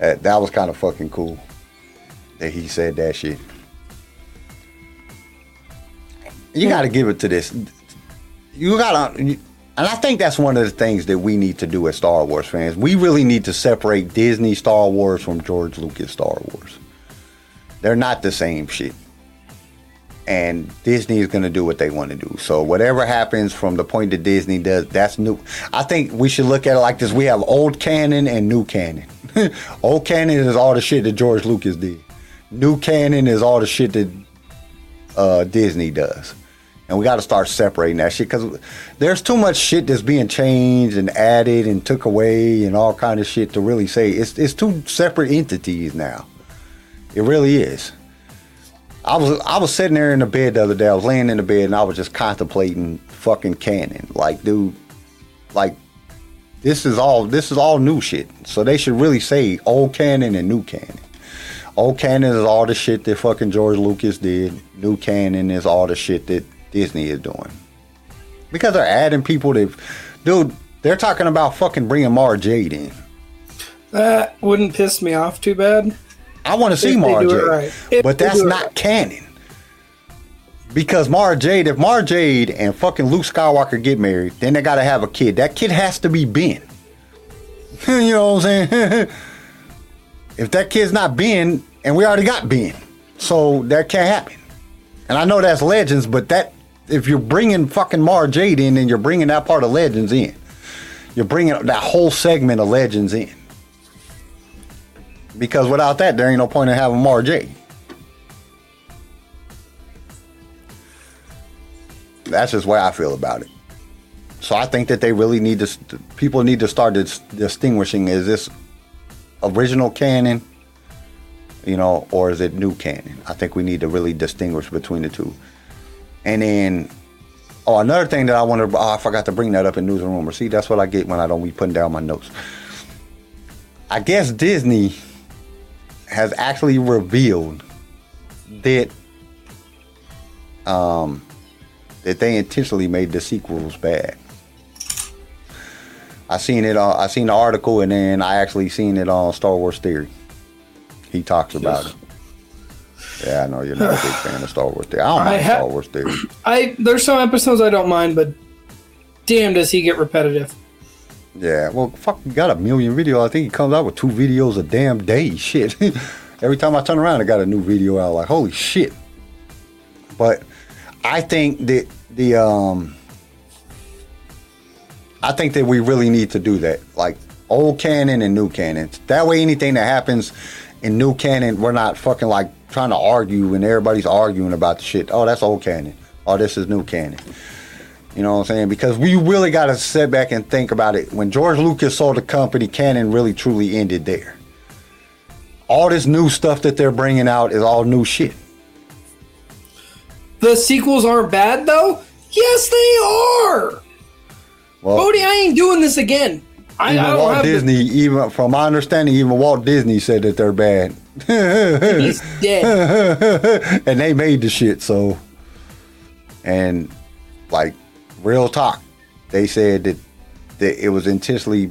uh, that was kind of fucking cool that he said that shit. You got to give it to this. You got to, and I think that's one of the things that we need to do as Star Wars fans. We really need to separate Disney Star Wars from George Lucas Star Wars. They're not the same shit and Disney is going to do what they want to do. So whatever happens from the point that Disney does, that's new. I think we should look at it like this: we have old canon and new canon. [LAUGHS] old canon is all the shit that George Lucas did. New canon is all the shit that uh, Disney does. And we got to start separating that shit because there's too much shit that's being changed and added and took away and all kind of shit to really say it's it's two separate entities now. It really is. I was I was sitting there in the bed the other day. I was laying in the bed and I was just contemplating fucking canon. Like, dude, like this is all this is all new shit. So they should really say old canon and new canon. Old canon is all the shit that fucking George Lucas did. New canon is all the shit that Disney is doing. Because they're adding people that, dude, they're talking about fucking bringing Mara Jade in. That wouldn't piss me off too bad. I want to see Mara Jade, right. But that's not right. canon. Because Mara Jade, if Mara Jade and fucking Luke Skywalker get married, then they gotta have a kid. That kid has to be Ben. [LAUGHS] you know what I'm saying? [LAUGHS] if that kid's not Ben, and we already got Ben, so that can't happen. And I know that's Legends, but that if you're bringing fucking Mara Jade in, then you're bringing that part of Legends in. You're bringing that whole segment of Legends in. Because without that, there ain't no point in having Mara Jade. That's just way I feel about it. So I think that they really need to, people need to start dis- distinguishing is this original canon, you know, or is it new canon? I think we need to really distinguish between the two. And then, oh, another thing that I wanted, oh, I forgot to bring that up in news and rumors. See, that's what I get when I don't be putting down my notes. I guess Disney has actually revealed that um, that they intentionally made the sequels bad. I seen it on I seen the article and then I actually seen it on Star Wars Theory. He talks about it. Yeah, I know you're not a big fan of Star Wars Theory. I don't I mind ha- Star Wars Theory. I there's some episodes I don't mind, but damn, does he get repetitive? Yeah, well, fuck, got a million videos. I think he comes out with two videos a damn day. [LAUGHS] Shit. Every time I turn around, I got a new video out. Like, holy shit. But I think that the um, I think that we really need to do that. Like old canon and new canon. That way, anything that happens in new canon, we're not fucking like trying to argue and everybody's arguing about the shit. Oh, that's old canon. Oh, this is new canon. You know what I'm saying? Because we really got to sit back and think about it. When George Lucas sold the company, canon really truly ended there. All this new stuff that they're bringing out is all new shit. The sequels aren't bad though. Yes, they are. Well, Bodie, I ain't doing this again. I, even I Walt have the- Disney, even from my understanding, even Walt Disney said that they're bad. He's [LAUGHS] dead. and they made the shit, so. And, like, real talk, they said that, that it was intentionally.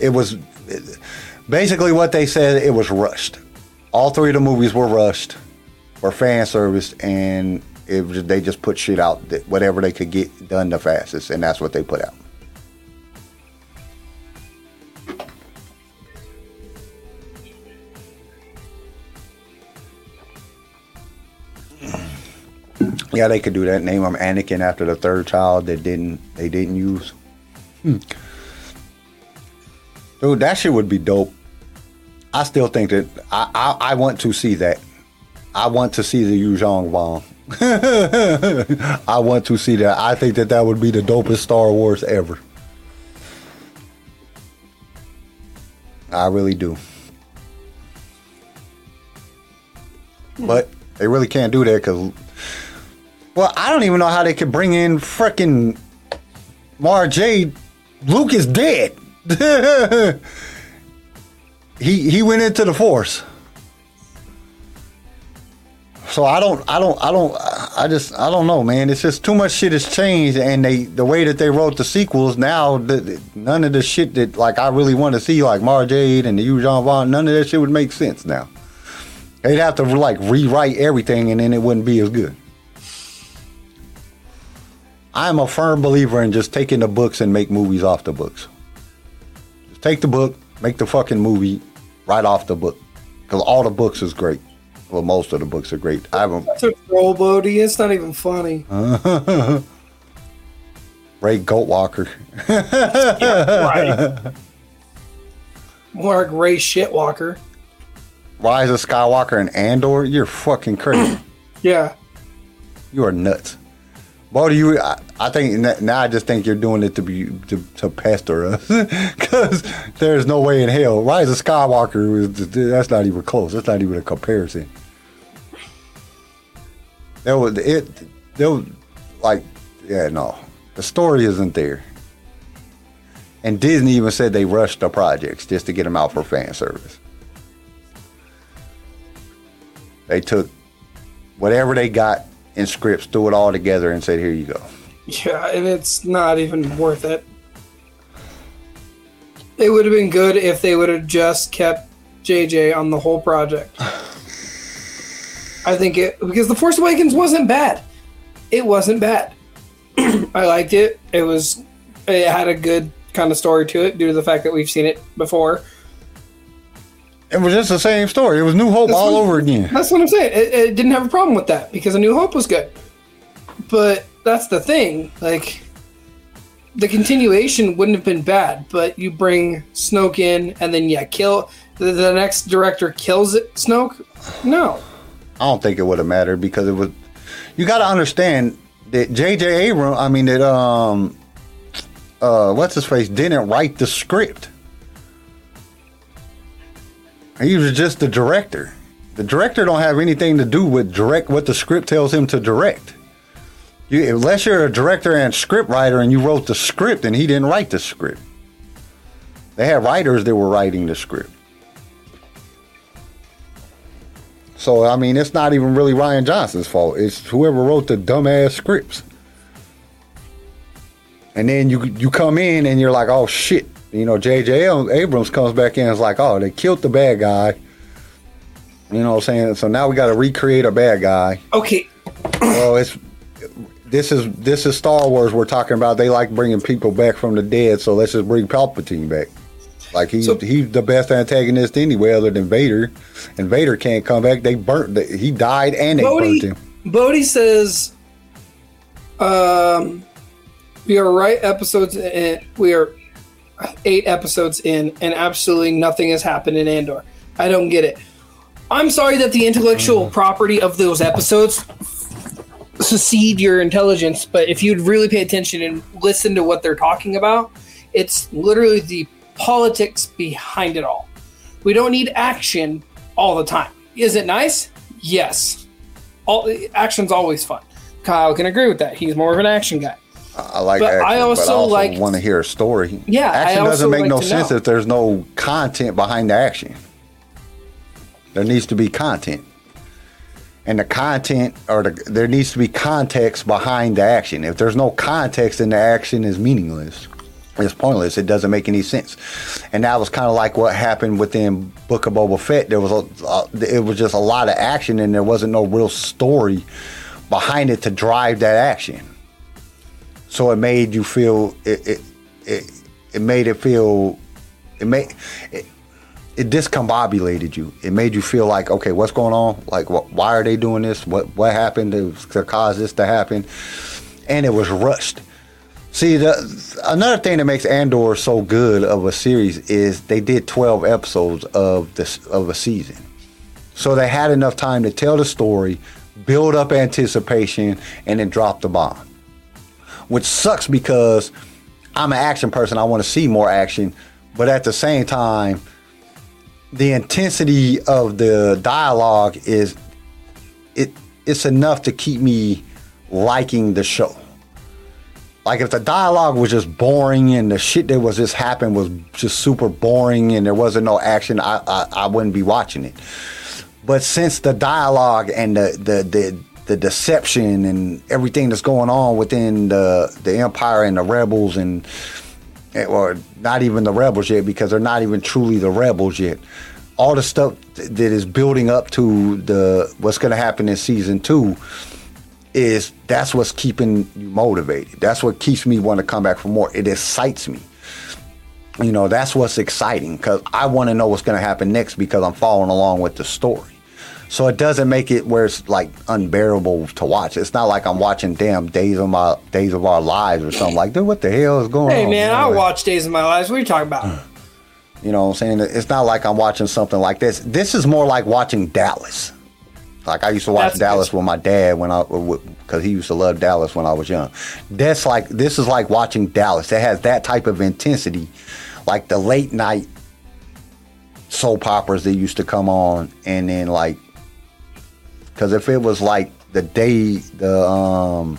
It was. Basically, what they said, it was rushed. All three of the movies were rushed, were fan service, and it was, they just put shit out, that whatever they could get done the fastest, and that's what they put out. Yeah, they could do that. Name him Anakin after the third child that didn't they didn't use. Hmm. Dude, that shit would be dope. I still think that I, I, I want to see that. I want to see the Yuuzhan Vong. [LAUGHS] I want to see that. I think that that would be the dopest Star Wars ever. I really do. But they really can't do that because well, I don't even know how they could bring in frickin' Mara Jade. Luke is dead. [LAUGHS] he he went into the Force. So I don't I don't I don't I just I don't know, man. It's just too much shit has changed, and they the way that they wrote the sequels now, the, none of the shit that like I really want to see, like Mara Jade and the Yuuzhan Vong, none of that shit would make sense now. They'd have to like rewrite everything, and then it wouldn't be as good. I'm a firm believer in just taking the books and make movies off the books. Just take the book, make the fucking movie right off the book. Because all the books is great. Well, most of the books are great. I haven't. That's a troll, Bodie. It's not even funny. [LAUGHS] Rey Goatwalker. right. [LAUGHS] More like Rey Shitwalker. Rise of Skywalker and Andor. You're fucking crazy. [CLEARS THROAT] Yeah. you are nuts. Bodie, you, I, I think now I just think you're doing it to be to, to pester us [LAUGHS] because there's no way in hell Rise of Skywalker that's not even close. That's not even a comparison. There was it. There was like yeah no, the story isn't there. And Disney even said they rushed the projects just to get them out for fan service. They took whatever they got in scripts, threw it all together, and said, "Here you go." Yeah, and it's not even worth it. It would have been good if they would have just kept JJ on the whole project. [SIGHS] I think it because The Force Awakens wasn't bad. It wasn't bad. [CLEARS THROAT] I liked it. It was it had a good kind of story to it due to the fact that we've seen it before. It was just the same story. It was New Hope That's all what- over again. That's what I'm saying. It, it didn't have a problem with that because A New Hope was good. But that's the thing. Like, the continuation wouldn't have been bad, but you bring Snoke in and then, yeah, kill. The, the next director kills it, Snoke? No. I don't think it would have mattered because it was. You got to understand that J.J. Abrams. I mean that um, uh, what's his face didn't write the script. He was just the director. The director don't have anything to do with direct what the script tells him to direct. You, unless you're a director and script writer and you wrote the script and he didn't write the script. They had writers that were writing the script. So I mean, it's not even really Rian Johnson's fault. It's whoever wrote the dumbass scripts. And then you you come in and you're like, oh shit, you know, J.J. Abrams comes back in and is like, oh, they killed the bad guy. You know what I'm saying? So now we got to recreate a bad guy. Okay, Well, it's this is this is Star Wars we're talking about. They like bringing people back from the dead, so let's just bring Palpatine back. Like he's So- he's the best antagonist anyway, other than Vader. And Vader can't come back. They burnt. The, he died and they Bodhi, burnt him. Bodhi says, um, we are right episodes in, we are eight episodes in, and absolutely nothing has happened in Andor. I don't get it. I'm sorry that the intellectual mm-hmm. property of those episodes succeed your intelligence, but if you'd really pay attention and listen to what they're talking about, it's literally the politics behind it all. We don't need action all the time. Is it nice? Yes. All action's always fun. Kyle can agree with that. He's more of an action guy. I like But action, I but I also also like- want to hear a story. Yeah, action also doesn't make like no sense know. if there's no content behind the action. There needs to be content, and the content or the, there needs to be context behind the action. If there's no context, then the action is meaningless. It's pointless. It doesn't make any sense. And that was kind of like what happened within Book of Boba Fett. There was a, uh, it was just a lot of action, and there wasn't no real story behind it to drive that action so it made you feel it it it, it made it feel it made it, it discombobulated you. It made you feel like okay what's going on? Like why are they doing this? What what happened to, to cause this to happen? And it was rushed. See the another thing that makes andor so good of a series is they did 12 episodes of this of a season. So they had enough time to tell the story build up anticipation and then drop the bomb which sucks because I'm an action person. I want to see more action, but at the same time, the intensity of the dialogue is it it's enough to keep me liking the show. Like if the dialogue was just boring and the shit that was just happened was just super boring and there wasn't no action, I I, I wouldn't be watching it. But since the dialogue and the the the, the deception and everything that's going on within the the empire and the rebels and or not even the rebels yet because they're not even truly the rebels yet. All the stuff that is building up to the what's going to happen in season two is that's what's keeping you motivated. That's what keeps me want to come back for more. It excites me. You know, that's what's exciting because I want to know what's going to happen next because I'm following along with the story. So it doesn't make it where it's like unbearable to watch. It's not like I'm watching damn Days of My Days of Our Lives or something like, dude, what the hell is going Hey on? Hey man, You know, I like- watch Days of My Lives. What are you talking about? [SIGHS] You know what I'm saying? It's not like I'm watching something like this. This is more like watching Dallas. Like I used to watch That's Dallas with my dad when I, because he used to love Dallas when I was young. That's like this is like watching Dallas. It has that type of intensity, like the late night soap operas that used to come on, and then like, because if it was like the day, the um,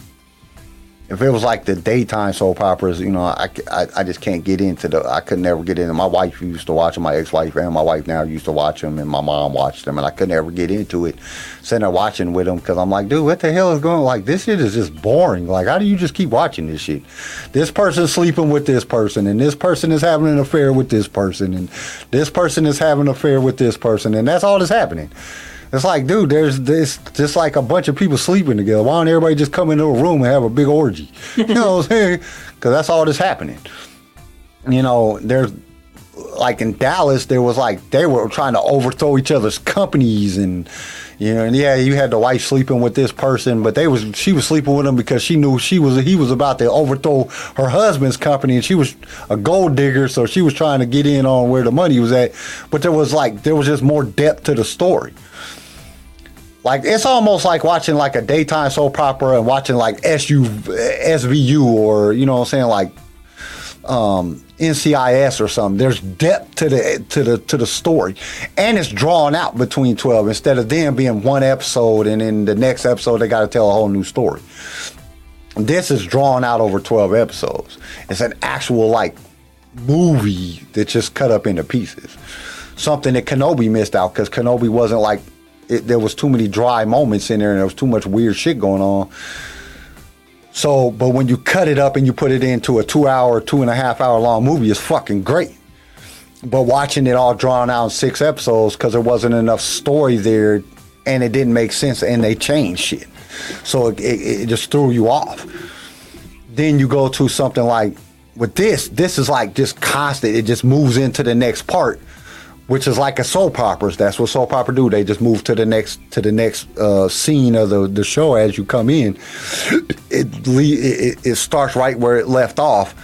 if it was like the daytime soap operas, you know, I, I, I just can't get into the. I could never get into. My wife used to watch them. My ex-wife and my wife now used to watch them, and my mom watched them, and I could never get into it. Sitting there watching with them because I'm like, dude, what the hell is going? Like this shit is just boring. Like how do you just keep watching this shit? This person's sleeping with this person, and this person is having an affair with this person, and this person is having an affair with this person, and that's all that's happening. It's like, dude, there's this just like a bunch of people sleeping together. Why don't everybody just come into a room and have a big orgy? [LAUGHS] You know what I'm saying? Because that's all that's happening. You know, there's like in Dallas, there was like they were trying to overthrow each other's companies, and you know, and yeah, you had the wife sleeping with this person, but they was she was sleeping with him because she knew she was he was about to overthrow her husband's company, and she was a gold digger, so she was trying to get in on where the money was at. But there was like there was just more depth to the story. Like it's almost like watching like a daytime soap opera and watching like SU, SVU or you know what I'm saying like um, NCIS or something. There's depth to the to the to the story, and it's drawn out between twelve instead of them being one episode and in the next episode they got to tell a whole new story. This is drawn out over twelve episodes. It's an actual like movie that's just cut up into pieces. Something that Kenobi missed out because Kenobi wasn't like it, there was too many dry moments in there and there was too much weird shit going on. So, but when you cut it up and you put it into a two hour, two and a half hour long movie, it's fucking great. But watching it all drawn out in six episodes because there wasn't enough story there and it didn't make sense and they changed shit. So it, it, it just threw you off. Then you go to something like with this, this is like just constant. It just moves into the next part, which is like a soap operas. That's what soap opera do. They just move to the next to the next uh, scene of the, the show as you come in. [COUGHS] It, it it starts right where it left off,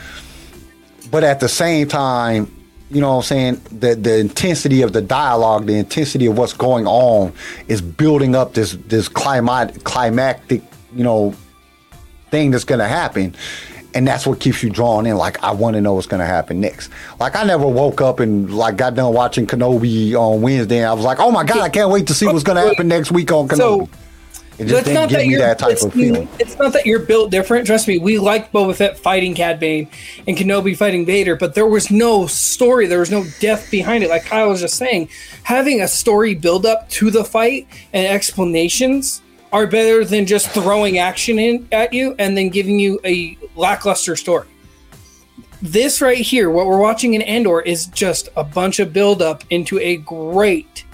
but at the same time, you know what I'm saying, the the intensity of the dialogue, the intensity of what's going on is building up this this climat climactic, you know, thing that's gonna happen. And that's what keeps you drawn in. Like, I want to know what's going to happen next. Like, I never woke up and like got done watching Kenobi on Wednesday. And I was like, oh my god, I can't wait to see what's going to happen next week on Kenobi. So, it just It's didn't give me that type of feeling. it's not that you're built different. Trust me, we liked Boba Fett fighting Cad Bane and Kenobi fighting Vader, but there was no story. There was no depth behind it. Like Kyle was just saying, having a story build up to the fight and explanations are better than just throwing action in at you and then giving you a lackluster story. This right here, what we're watching in Andor, is just a bunch of build up into a great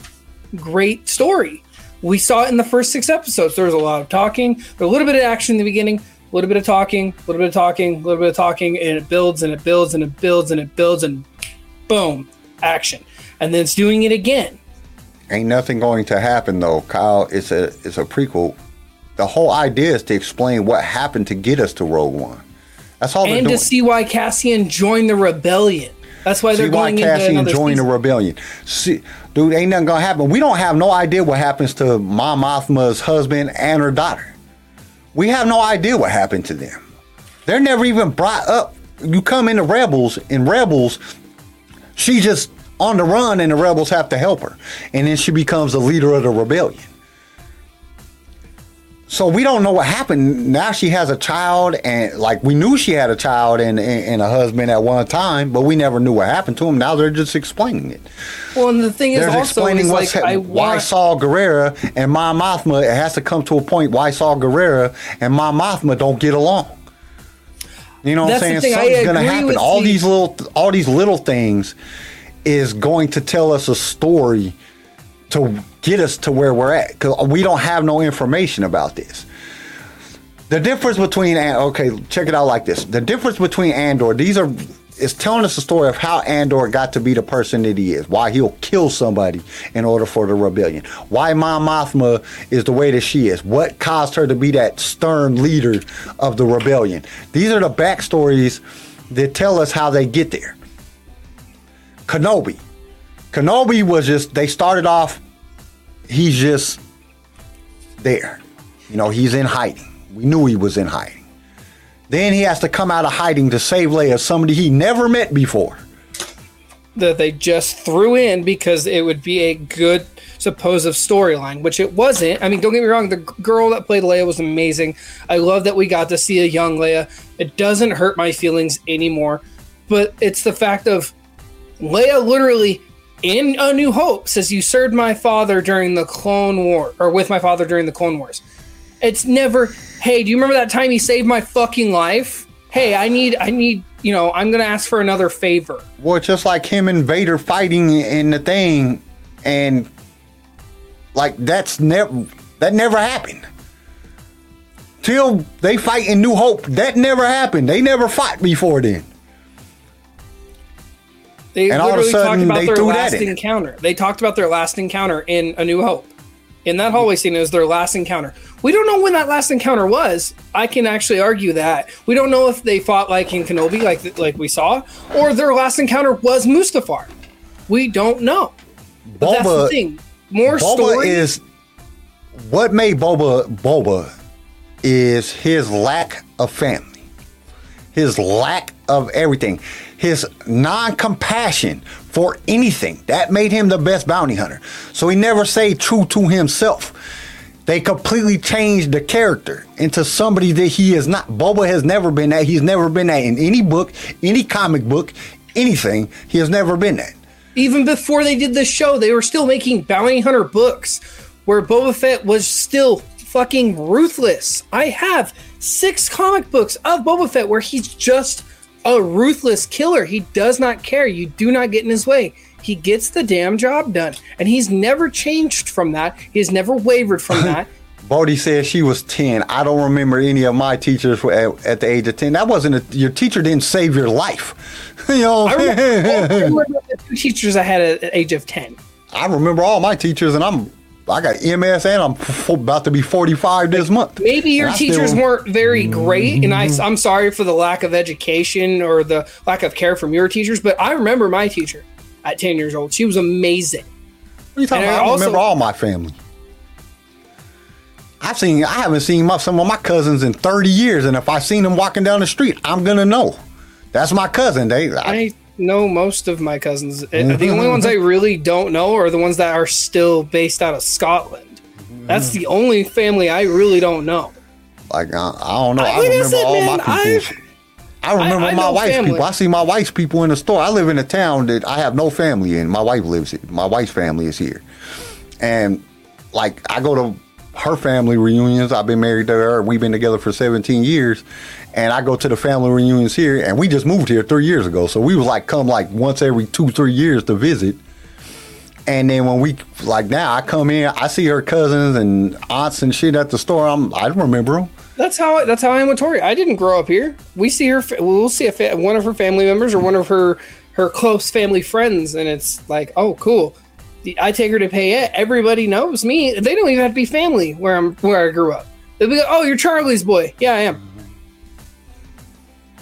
great story. We saw it in the first six episodes. There was a lot of talking, a little bit of action in the beginning, a little bit of talking, a little bit of talking, a little bit of talking, and it builds and it builds and it builds and it builds and boom, action. And then it's doing it again. Ain't nothing going to happen though, Kyle. It's a it's a prequel. The whole idea is to explain what happened to get us to Rogue One. That's all they're and to see why Cassian joined the rebellion. That's why they're why going into the rebellion. That's why Cassian another joined the rebellion. See, dude, ain't nothing gonna happen. We don't have no idea what happens to Mon Mothma's husband and her daughter. We have no idea what happened to them. They're never even brought up. You come into Rebels, in Rebels, she just on the run, and the Rebels have to help her, and then she becomes the leader of the rebellion. So we don't know what happened. Now she has a child, and like we knew she had a child and, and, and a husband at one time, but we never knew what happened to him. Now they're just explaining it. Well, and the thing is They're also explaining like hap- I why Saw Gerrera and Mon Mothma. It has to come to a point why Saw Gerrera and Mon Mothma don't get along. You know what That's I'm saying? Something's gonna happen. All you. these little, all these little things is going to tell us a story to get us to where we're at because we don't have no information about this. The difference between okay, check it out like this. The difference between Andor, these are is telling us the story of how Andor got to be the person that he is, why he'll kill somebody in order for the rebellion, why Mon Mothma is the way that she is, what caused her to be that stern leader of the rebellion. These are the backstories that tell us how they get there. Kenobi. Kenobi was just they started off he's just there. You know, he's in hiding. We knew he was in hiding. Then he has to come out of hiding to save Leia, somebody he never met before. that they just threw in because it would be a good supposed storyline, which it wasn't. I mean, don't get me wrong, the girl that played Leia was amazing. I love that we got to see a young Leia. It doesn't hurt my feelings anymore, but it's the fact of Leia literally in A New Hope says, You served my father during the Clone War, or with my father during the Clone Wars. It's never, hey, do you remember that time he saved my fucking life? Hey, I need, I need, you know, I'm gonna ask for another favor. Well, just like him and Vader fighting in the thing, and like that's never that never happened. Till they fight in New Hope, that never happened. They never fought before then. They And all of a literally talked about their last encounter. They talked about their last encounter in A New Hope. In that hallway scene, is their last encounter. We don't know when that last encounter was. I can actually argue that we don't know if they fought like in Kenobi, like like we saw, or their last encounter was Mustafar. We don't know. But that's the Boba- thing. More Boba story. is what made Boba Boba is his lack of family, his lack of everything, his non-compassion for anything. That made him the best bounty hunter. So he never stayed true to himself. They completely changed the character into somebody that he is not. Boba has never been that. He's never been that in any book, any comic book, anything. He has never been that. even before they did this show, they were still making bounty hunter books where Boba Fett was still fucking ruthless. I have six comic books of Boba Fett where he's just a ruthless killer. He does not care. You do not get in his way. He gets the damn job done. And he's never changed from that. He's never wavered from [LAUGHS] that. Bodie said she was 10. I don't remember any of my teachers at, at the age of 10. That wasn't a, your teacher didn't save your life. [LAUGHS] you know, I remember, I remember the two teachers I had at the age of 10. I remember all my teachers, and I'm I got MS, and I'm f- about to be 45 this month. Maybe your I still- teachers weren't very great, and I, mm-hmm. I'm sorry for the lack of education or the lack of care from your teachers, but I remember my teacher at 10 years old. She was amazing. What are you talking And I about? I also- remember all my family. I've seen. I haven't seen my, some of my cousins in 30 years, and if I seen them walking down the street, I'm gonna know. That's my cousin. They. I, I know most of my cousins. Uh, mm-hmm. The only ones I mm-hmm. really don't know are the ones that are still based out of Scotland. Mm-hmm. That's the only family I really don't know. like I, I don't know. I, I remember said, all man, my people. I remember I my wife's family. people. I see my wife's people in the store. I live in a town that I have no family in. My wife lives. here. My wife's family is here, and like I go to her family reunions. I've been married to her. We've been together for 17 years, and I go to the family reunions here. And we just moved here three years ago, so we was like come like once every two three years to visit. And then when we like now, I come in, I see her cousins and aunts and shit at the store. I'm I remember them. That's how that's how I am with Tori. I didn't grow up here. We see her. We'll see a fa- one of her family members or one of her her close family friends, and it's like, oh, cool. I take her to Payette. Everybody knows me. They don't even have to be family where I'm where I grew up. They'll be like, oh, you're Charlie's boy. Yeah, I am.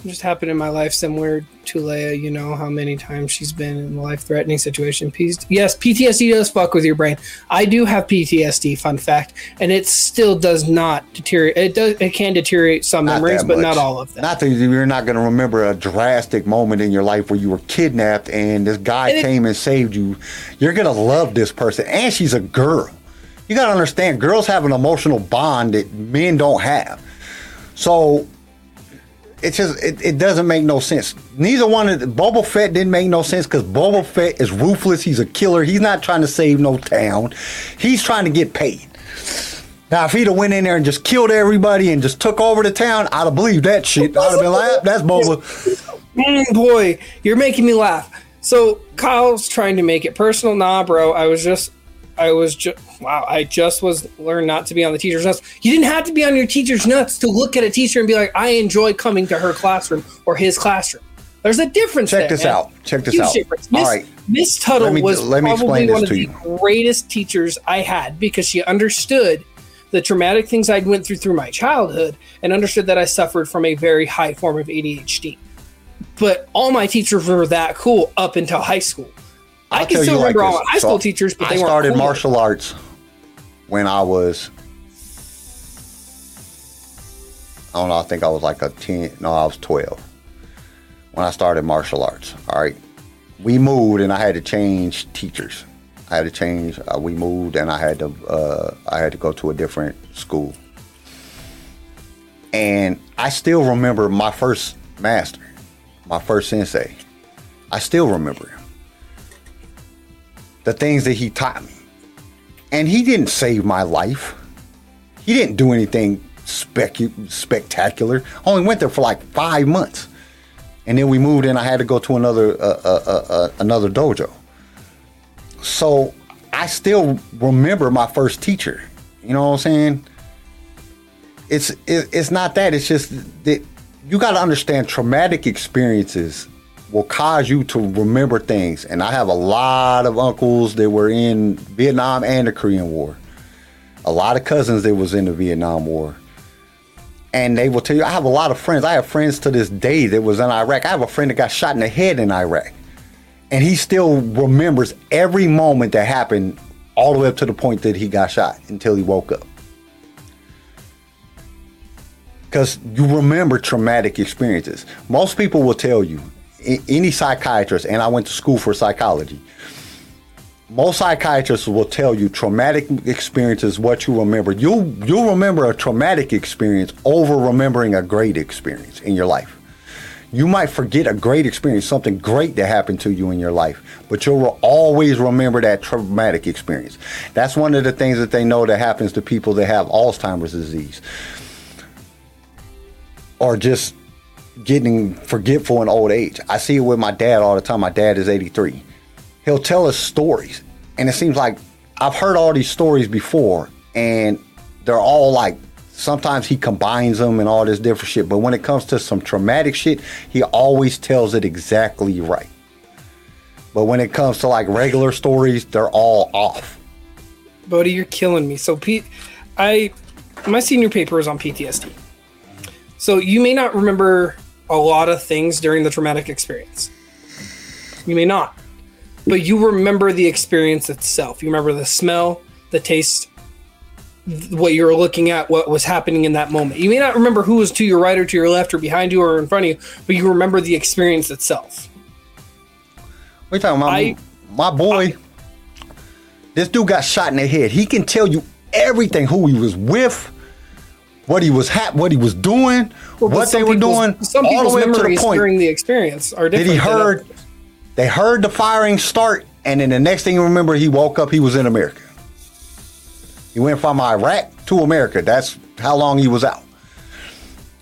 Just happened in my life to Leia. You know how many times she's been in a life threatening situation. P- yes, PTSD does fuck with your brain. I do have PTSD. Fun fact, and it still does not deteriorate. It does. It can deteriorate some Not memories, but not all of them. Not that you're not going to remember a drastic moment in your life where you were kidnapped and this guy And it- came and saved you. You're going to love this person, and she's a girl. You got to understand, girls have an emotional bond that men don't have. So it's just it, it doesn't make no sense. Neither one of the, Boba Fett didn't make no sense because Boba Fett is ruthless. He's a killer. He's not trying to save no town. He's trying to get paid. Now, if he'd have went in there and just killed everybody and just took over the town, I'd have believed that shit. I'd have been like, ah, that's Boba. Boy, you're making me laugh. So Kyle's trying to make it personal. Nah, bro. I was just, I was just, wow. I just was learned not to be on the teacher's nuts. You didn't have to be on your teacher's nuts to look at a teacher and be like, I enjoy coming to her classroom or his classroom. There's a difference. Check there, this man. out. Check this Huge out. difference. All Miss, right. Miss Tuttle me- was probably one of the you. greatest teachers I had because she understood the traumatic things I went through through my childhood and understood that I suffered from a very high form of ADHD. But all my teachers were that cool up until high school. I I'll can tell still you like remember all my high school So, teachers, but I started cool. martial arts when I was, I don't know, I think I was like a 10, no, I was 12 when I started martial arts. All right. We moved and I had to change teachers. I had to change, uh, we moved and I had to, uh, I had to go to a different school. And I still remember my first master, my first sensei. I still remember him the things that he taught me. And he didn't save my life. He didn't do anything spec- spectacular. I only went there for like five months, and then we moved, and I had to go to another uh, uh, uh, uh, another dojo. So I still remember my first teacher. You know what I'm saying? It's it, it's not that. It's just that you got to understand traumatic experiences will cause you to remember things. And I have a lot of uncles that were in Vietnam and the Korean War. A lot of cousins that was in the Vietnam War. And they will tell you, I have a lot of friends. I have friends to this day that was in Iraq. I have a friend that got shot in the head in Iraq. And he still remembers every moment that happened all the way up to the point that he got shot until he woke up. Because you remember traumatic experiences. Most people will tell you, any psychiatrist, and I went to school for psychology. Most psychiatrists will tell you traumatic experiences what you remember. You'll you'll remember a traumatic experience over remembering a great experience in your life. You might forget a great experience, something great that happened to you in your life, but you'll always remember that traumatic experience. That's one of the things that they know that happens to people that have Alzheimer's disease or just getting forgetful in old age. I see it with my dad all the time. My dad is 83. He'll tell us stories, and it seems like I've heard all these stories before, and they're all like sometimes he combines them and all this different shit. But when it comes to some traumatic shit, he always tells it exactly right. But when it comes to like regular stories, they're all off. Bodie, you're killing me. So Pete, I my senior paper is on PTSD. So you may not remember a lot of things during the traumatic experience. You may not. But you remember the experience itself. You remember the smell, the taste, what you were looking at, what was happening in that moment. You may not remember who was to your right or to your left or behind you or in front of you, but you remember the experience itself. What you talking about? I- my boy, this dude got shot in the head. He can tell you everything who he was with, what he was hap- what he was doing, Well, what they were doing, Some all the way up to the point. during the experience are Did different. he heard? They heard the firing start, and then the next thing you remember, he woke up. He was in America. He went from Iraq to America. That's how long he was out.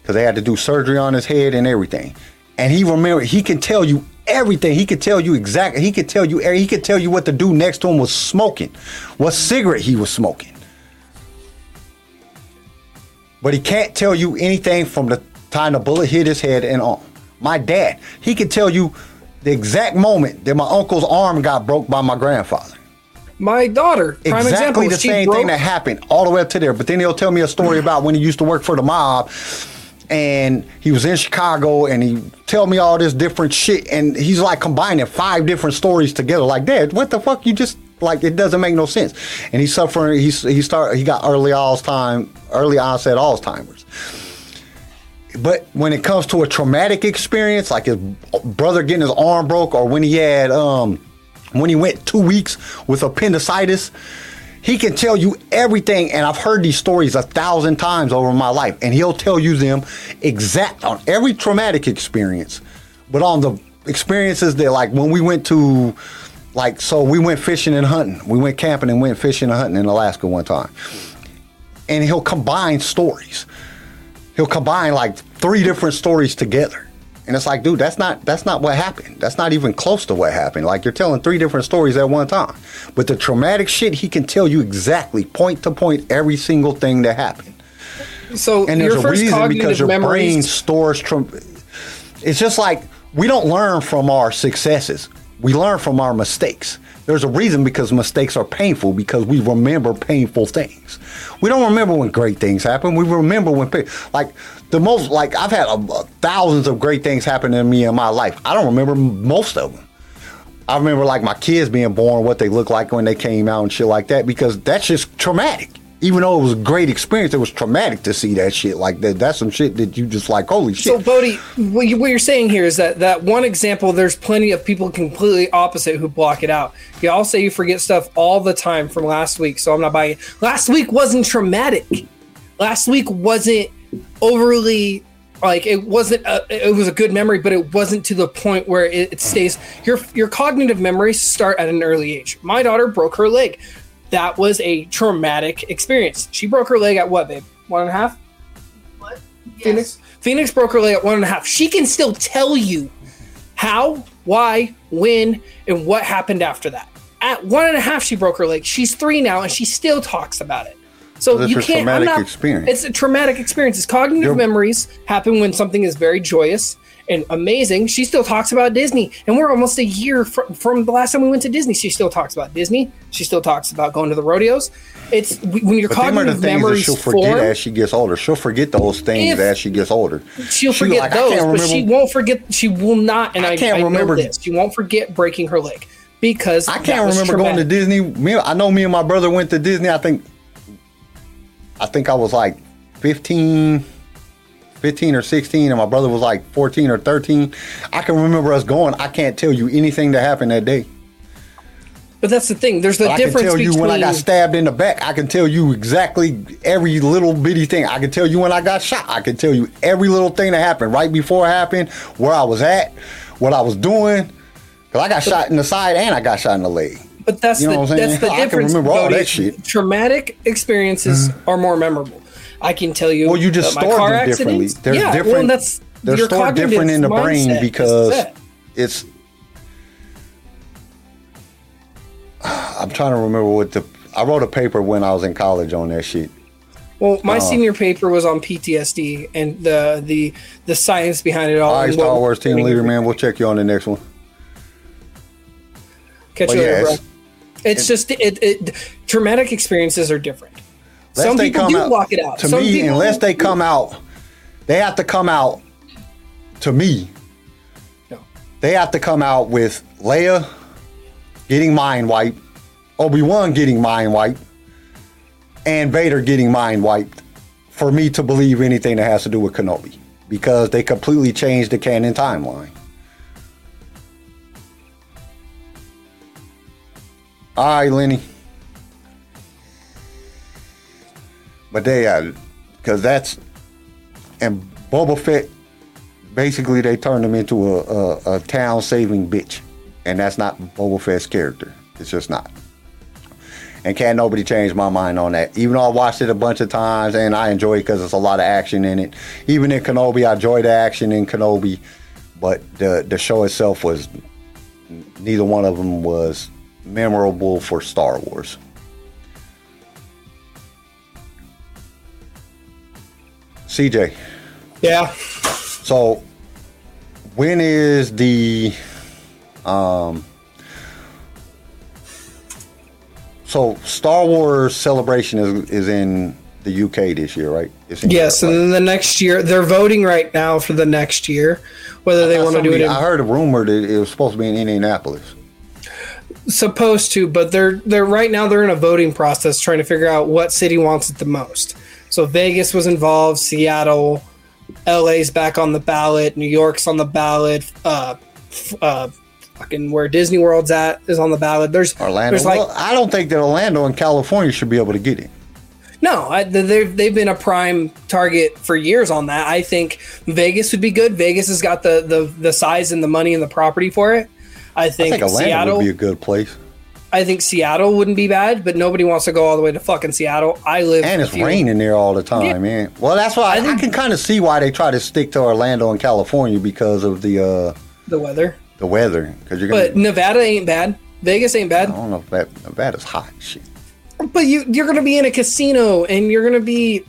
Because they had to do surgery on his head and everything. And he remember he can tell you everything. He could tell you exactly. He could tell you. He could tell you what the dude next to him was smoking, what cigarette he was smoking. But he can't tell you anything from the time the bullet hit his head and on. My dad, he could tell you the exact moment that my uncle's arm got broke by my grandfather. My daughter, prime exactly example, the same broke, thing that happened all the way up to there. But then he'll tell me a story about when he used to work for the mob and he was in Chicago and he tell me all this different shit and he's like combining five different stories together. Like, Dad, what the fuck? You just like it doesn't make no sense. And he's suffering. He's he start he got early Alzheimer's, early onset Alzheimer's. But when it comes to a traumatic experience, like his brother getting his arm broke, or when he had um when he went two weeks with appendicitis, he can tell you everything. And I've heard these stories a thousand times over my life, and he'll tell you them exact on every traumatic experience, but on the experiences that like when we went to like so we went fishing and hunting. We went camping and went fishing and hunting in Alaska one time. And he'll combine stories he'll combine like three different stories together. And it's like, dude, that's not that's not what happened. That's not even close to what happened. Like you're telling three different stories at one time. But the traumatic shit, he can tell you exactly, point to point, every single thing that happened. So And there's your a reason because your brain stores. Tra- it's just like we don't learn from our successes. We learn from our mistakes. There's a reason because mistakes are painful because we remember painful things. We don't remember when great things happen. We remember when like the most like I've had a thousands of great things happen to me in my life. I don't remember most of them. I remember like my kids being born, what they looked like when they came out and shit like that because that's just traumatic. Even though it was a great experience, it was traumatic to see that shit. Like that, that's some shit that you just like, holy shit. So, Bodie, what, you, what you're saying here is that that one example, there's plenty of people completely opposite who block it out. You all say you forget stuff all the time from last week, so I'm not buying it. Last week wasn't traumatic. Last week wasn't overly like it wasn't. A, it was a good memory, but it wasn't to the point where it, it stays. Your your cognitive memories start at an early age. My daughter broke her leg. That was a traumatic experience. She broke her leg at what, babe? One and a half. What? Phoenix. Phoenix broke her leg at one and a half. She can still tell you how, why, when, and what happened after that. At one and a half, she broke her leg. She's three now, and she still talks about it. So That's you can't. I'm traumatic not- experience. It's a traumatic experience. It's cognitive You're- memories happen when something is very joyous and amazing. She still talks about Disney, and we're almost a year from, from the last time we went to Disney. She still talks about Disney. She still talks about going to the rodeos. It's when your But the cognitive that memories she'll forget form. as she gets older. She'll forget those things as she gets older. She'll She, forget like, those, but she won't forget. She will not, and I, I can't I remember- this. She won't forget breaking her leg because I can't remember going to. Disney. Me, I know me and my brother went to Disney. I think, I think I was like 15, 15 or 16, and my brother was like 14 or 13. I can remember us going. I can't tell you anything that happened that day. But that's the thing. There's the But I can difference tell you between when I got stabbed in the back. I can tell you exactly every little bitty thing. I can tell you when I got shot. I can tell you every little thing that happened right before it happened, where I was at, what I was doing. Cause I got shot in the side and I got shot in the leg. But that's You know the what I'm saying? that's the [LAUGHS] I can difference. remember all that shit. Mm-hmm. Traumatic experiences are more memorable. I can tell you. Well, you just store them differently. There's yeah, different. Well, that's they're stored different in the brain because it's. I'm trying to remember what the. I wrote a paper when I was in college on that shit. Well, my Uh, senior paper was on PTSD and the the the science behind it all. All right, Star Wars team leader, man. We'll check you on the next one. Catch But you yeah, later, bro. it's- It's just it, it. Traumatic experiences are different. Unless Some they people come do out- block it out. To Some me, unless they come out, they have to come out. To me, No. they have to come out with Leia getting mind wiped, Obi Wan getting mind wiped, and Vader getting mind wiped for me to believe anything that has to do with Kenobi because they completely changed the canon timeline. All right, Lenny. But they, uh, because that's, and Boba Fett, basically they turned him into a, a, a town saving bitch. And that's not Boba Fett's character. It's just not. And can't nobody change my mind on that. Even though I watched it a bunch of times and I enjoy it because there's a lot of action in it. Even in Kenobi, I enjoy the action in Kenobi. But the, the show itself was, neither one of them was memorable for Star Wars. CJ, Yeah. so when is the um so Star Wars celebration is is in the UK this year, right? Yes, Europe, and then the next year they're voting right now for the next year whether they want to do it. In, I heard a rumor that it was supposed to be in Indianapolis. supposed to, but they're they're right now they're in a voting process trying to figure out what city wants it the most. So Vegas was involved, Seattle, LA's back on the ballot, New York's on the ballot, uh, uh, fucking where Disney World's at is on the ballot. There's Orlando. There's like well, I don't think that Orlando and California should be able to get it. No, I, they've they've been a prime target for years on that. I think Vegas would be good. Vegas has got the the, the size and the money and the property for it. I think, I think Orlando Seattle. would be a good place. I think Seattle wouldn't be bad, but nobody wants to go all the way to fucking Seattle. I live And it's few- raining there all the time, Yeah. man. Well, that's why I, I think- I can kind of see why they try to stick to Orlando and California because of the uh, the weather. the weather. Because you're gonna. But Nevada ain't bad. Vegas ain't bad. I don't know if that Nevada's hot. Shit. But you you're gonna be in a casino and you're gonna be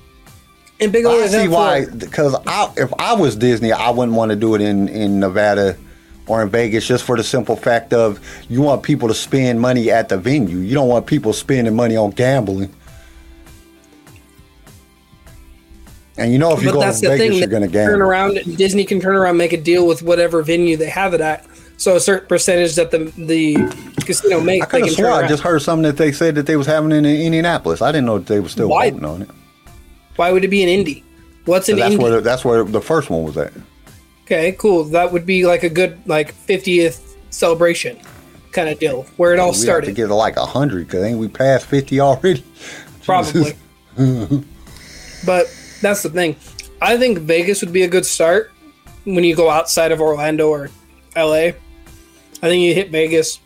in big I see why. Because I, if I was Disney, I wouldn't want to do it in in Nevada or in Vegas just for the simple fact of you want people to spend money at the venue. You don't want people spending money on gambling. And you know if you But go to Vegas, thing. you're going to can Turn around. Disney can turn around, make a deal with whatever venue they have it at. So a certain percentage that the the casino makes, I could have swore I just heard something that they said that they was having in Indianapolis. I didn't know that they were still Why? voting on it. Why would it be an Indy? What's an that's Indy? where the, that's where the first one was at. Okay, cool. That would be like a good like 50th celebration kind of deal where it all started. we have to get like hundred because ain't we past fifty already? [LAUGHS] Probably. [LAUGHS] but that's the thing. I think Vegas would be a good start when you go outside of Orlando or LA. I think you hit Vegas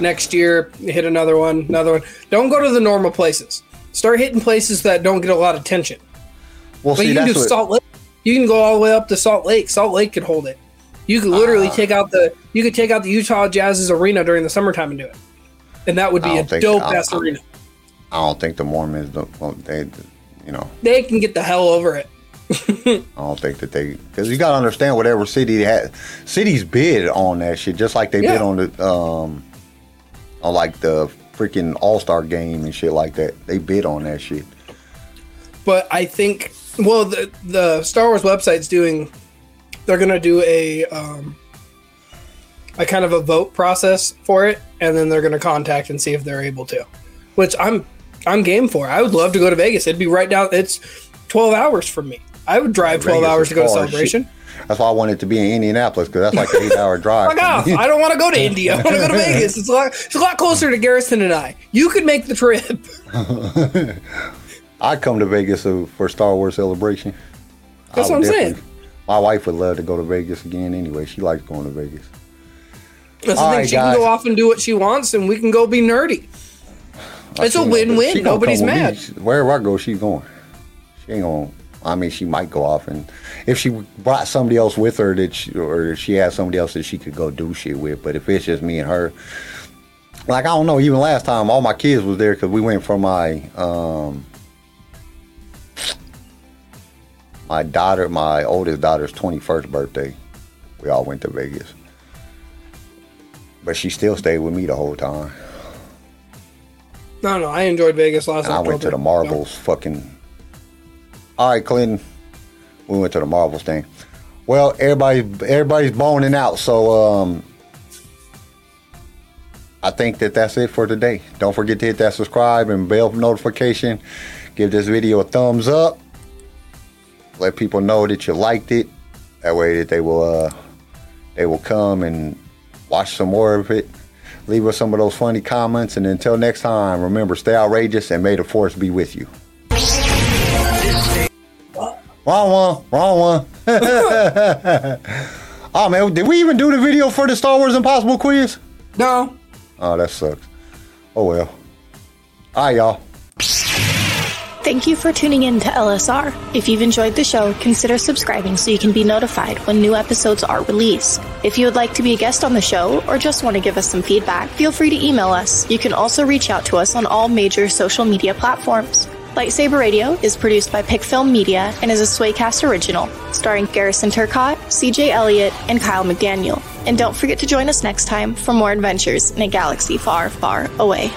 next year, you hit another one, another one. Don't go to the normal places. Start hitting places that don't get a lot of attention. Well, But see, you can that's do what, Salt Lake. You can go all the way up to Salt Lake. Salt Lake could hold it. You could literally Ah. take out the you could take out the Utah Jazz's arena during the summertime and do it, and that would be a think- dope ass arena. I don't think the Mormons, don't, well, they, you know, They can get the hell over it. [LAUGHS] I don't think that they because you got to understand whatever city had cities bid on that shit just like they bid on the um on like the freaking All Star game and shit like that. They bid on that shit. But I think well the the Star Wars website's doing they're gonna do a um a kind of a vote process for it and then they're gonna contact and see if they're able to. Which I'm I'm game for. I would love to go to Vegas. It'd be right down it's twelve hours from me. I would drive twelve Vegas hours to go to celebration. That's why I wanted to be in Indianapolis because that's like an eight-hour drive. Fuck off! I don't want to go to India. I want to go to Vegas. It's a lot. It's a lot closer to Garrison and I. You could make the trip. [LAUGHS] I'd come to Vegas for Star Wars Celebration. That's what I'm saying. My wife would love to go to Vegas again anyway. She likes going to Vegas. That's the thing. right, she can go off and do what she wants, and we can go be nerdy. It's a win-win. Nobody's me. mad. Wherever I go, she's going. She ain't going. I mean, she might go off, and if she brought somebody else with her that, she, or she had somebody else that she could go do shit with. But if it's just me and her, like I don't know. Even last time, all my kids was there because we went for my um my daughter, my oldest daughter's twenty first birthday. We all went to Vegas, but she still stayed with me the whole time. No, no, I enjoyed Vegas last And I went to the. Marbles fucking. All right, Clinton. We went to the Marbles thing. Well, everybody, everybody's boning out, so um, I think that that's it for today. Don't forget to hit that subscribe and bell notification. Give this video a thumbs up. Let people know that you liked it. That way, that they will uh, they will come and watch some more of it. Leave us some of those funny comments, and until next time, remember, stay outrageous and may the force be with you. Wrong one, wrong one. [LAUGHS] oh man, did we even do the video for the Star Wars Impossible quiz? No, Oh, that sucks. Oh well. All right, y'all. Thank you for tuning in to LSR. If you've enjoyed the show, consider subscribing so you can be notified when new episodes are released. If you would like to be a guest on the show or just want to give us some feedback, feel free to email us. You can also reach out to us on all major social media platforms. Lightsaber Radio is produced by Pickfilm Media and is a Swaycast original, starring Garrison Turcott, CJ Elliott, and Kyle McDaniel. And don't forget to join us next time for more adventures in a galaxy far, far away.